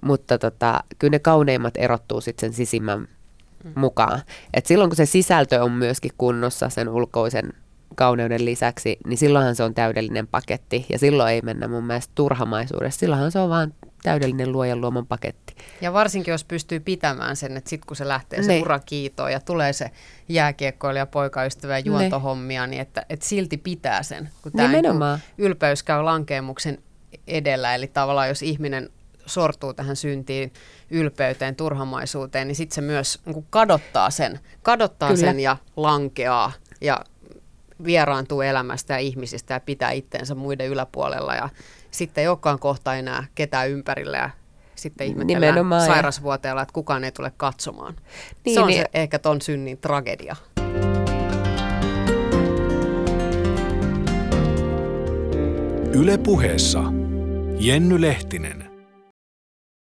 mutta tota, kyllä ne kauneimmat erottuu sitten sen sisimmän mm. mukaan. Et silloin kun se sisältö on myöskin kunnossa sen ulkoisen kauneuden lisäksi, niin silloinhan se on täydellinen paketti. Ja silloin ei mennä mun mielestä turhamaisuudessa. Silloinhan se on vaan täydellinen luojan luoman paketti. Ja varsinkin, jos pystyy pitämään sen, että sitten kun se lähtee se ura kiitoon ja tulee se jääkiekkoilija, poikaystävä ja juontohommia, niin että, että silti pitää sen. Kun tämä niin ylpeys käy lankeemuksen edellä, eli tavallaan jos ihminen sortuu tähän syntiin, ylpeyteen, turhamaisuuteen, niin sitten se myös niin kadottaa sen, kadottaa Kyllä. sen ja lankeaa ja vieraantuu elämästä ja ihmisistä ja pitää itteensä muiden yläpuolella ja sitten ei olekaan kohta enää ketään ympärillä ja sitten ihmetellään Nimenomaan, sairasvuoteella, että kukaan ei tule katsomaan. Niin, se on niin, se ehkä ton synnin tragedia. Yle puheessa Jenny Lehtinen.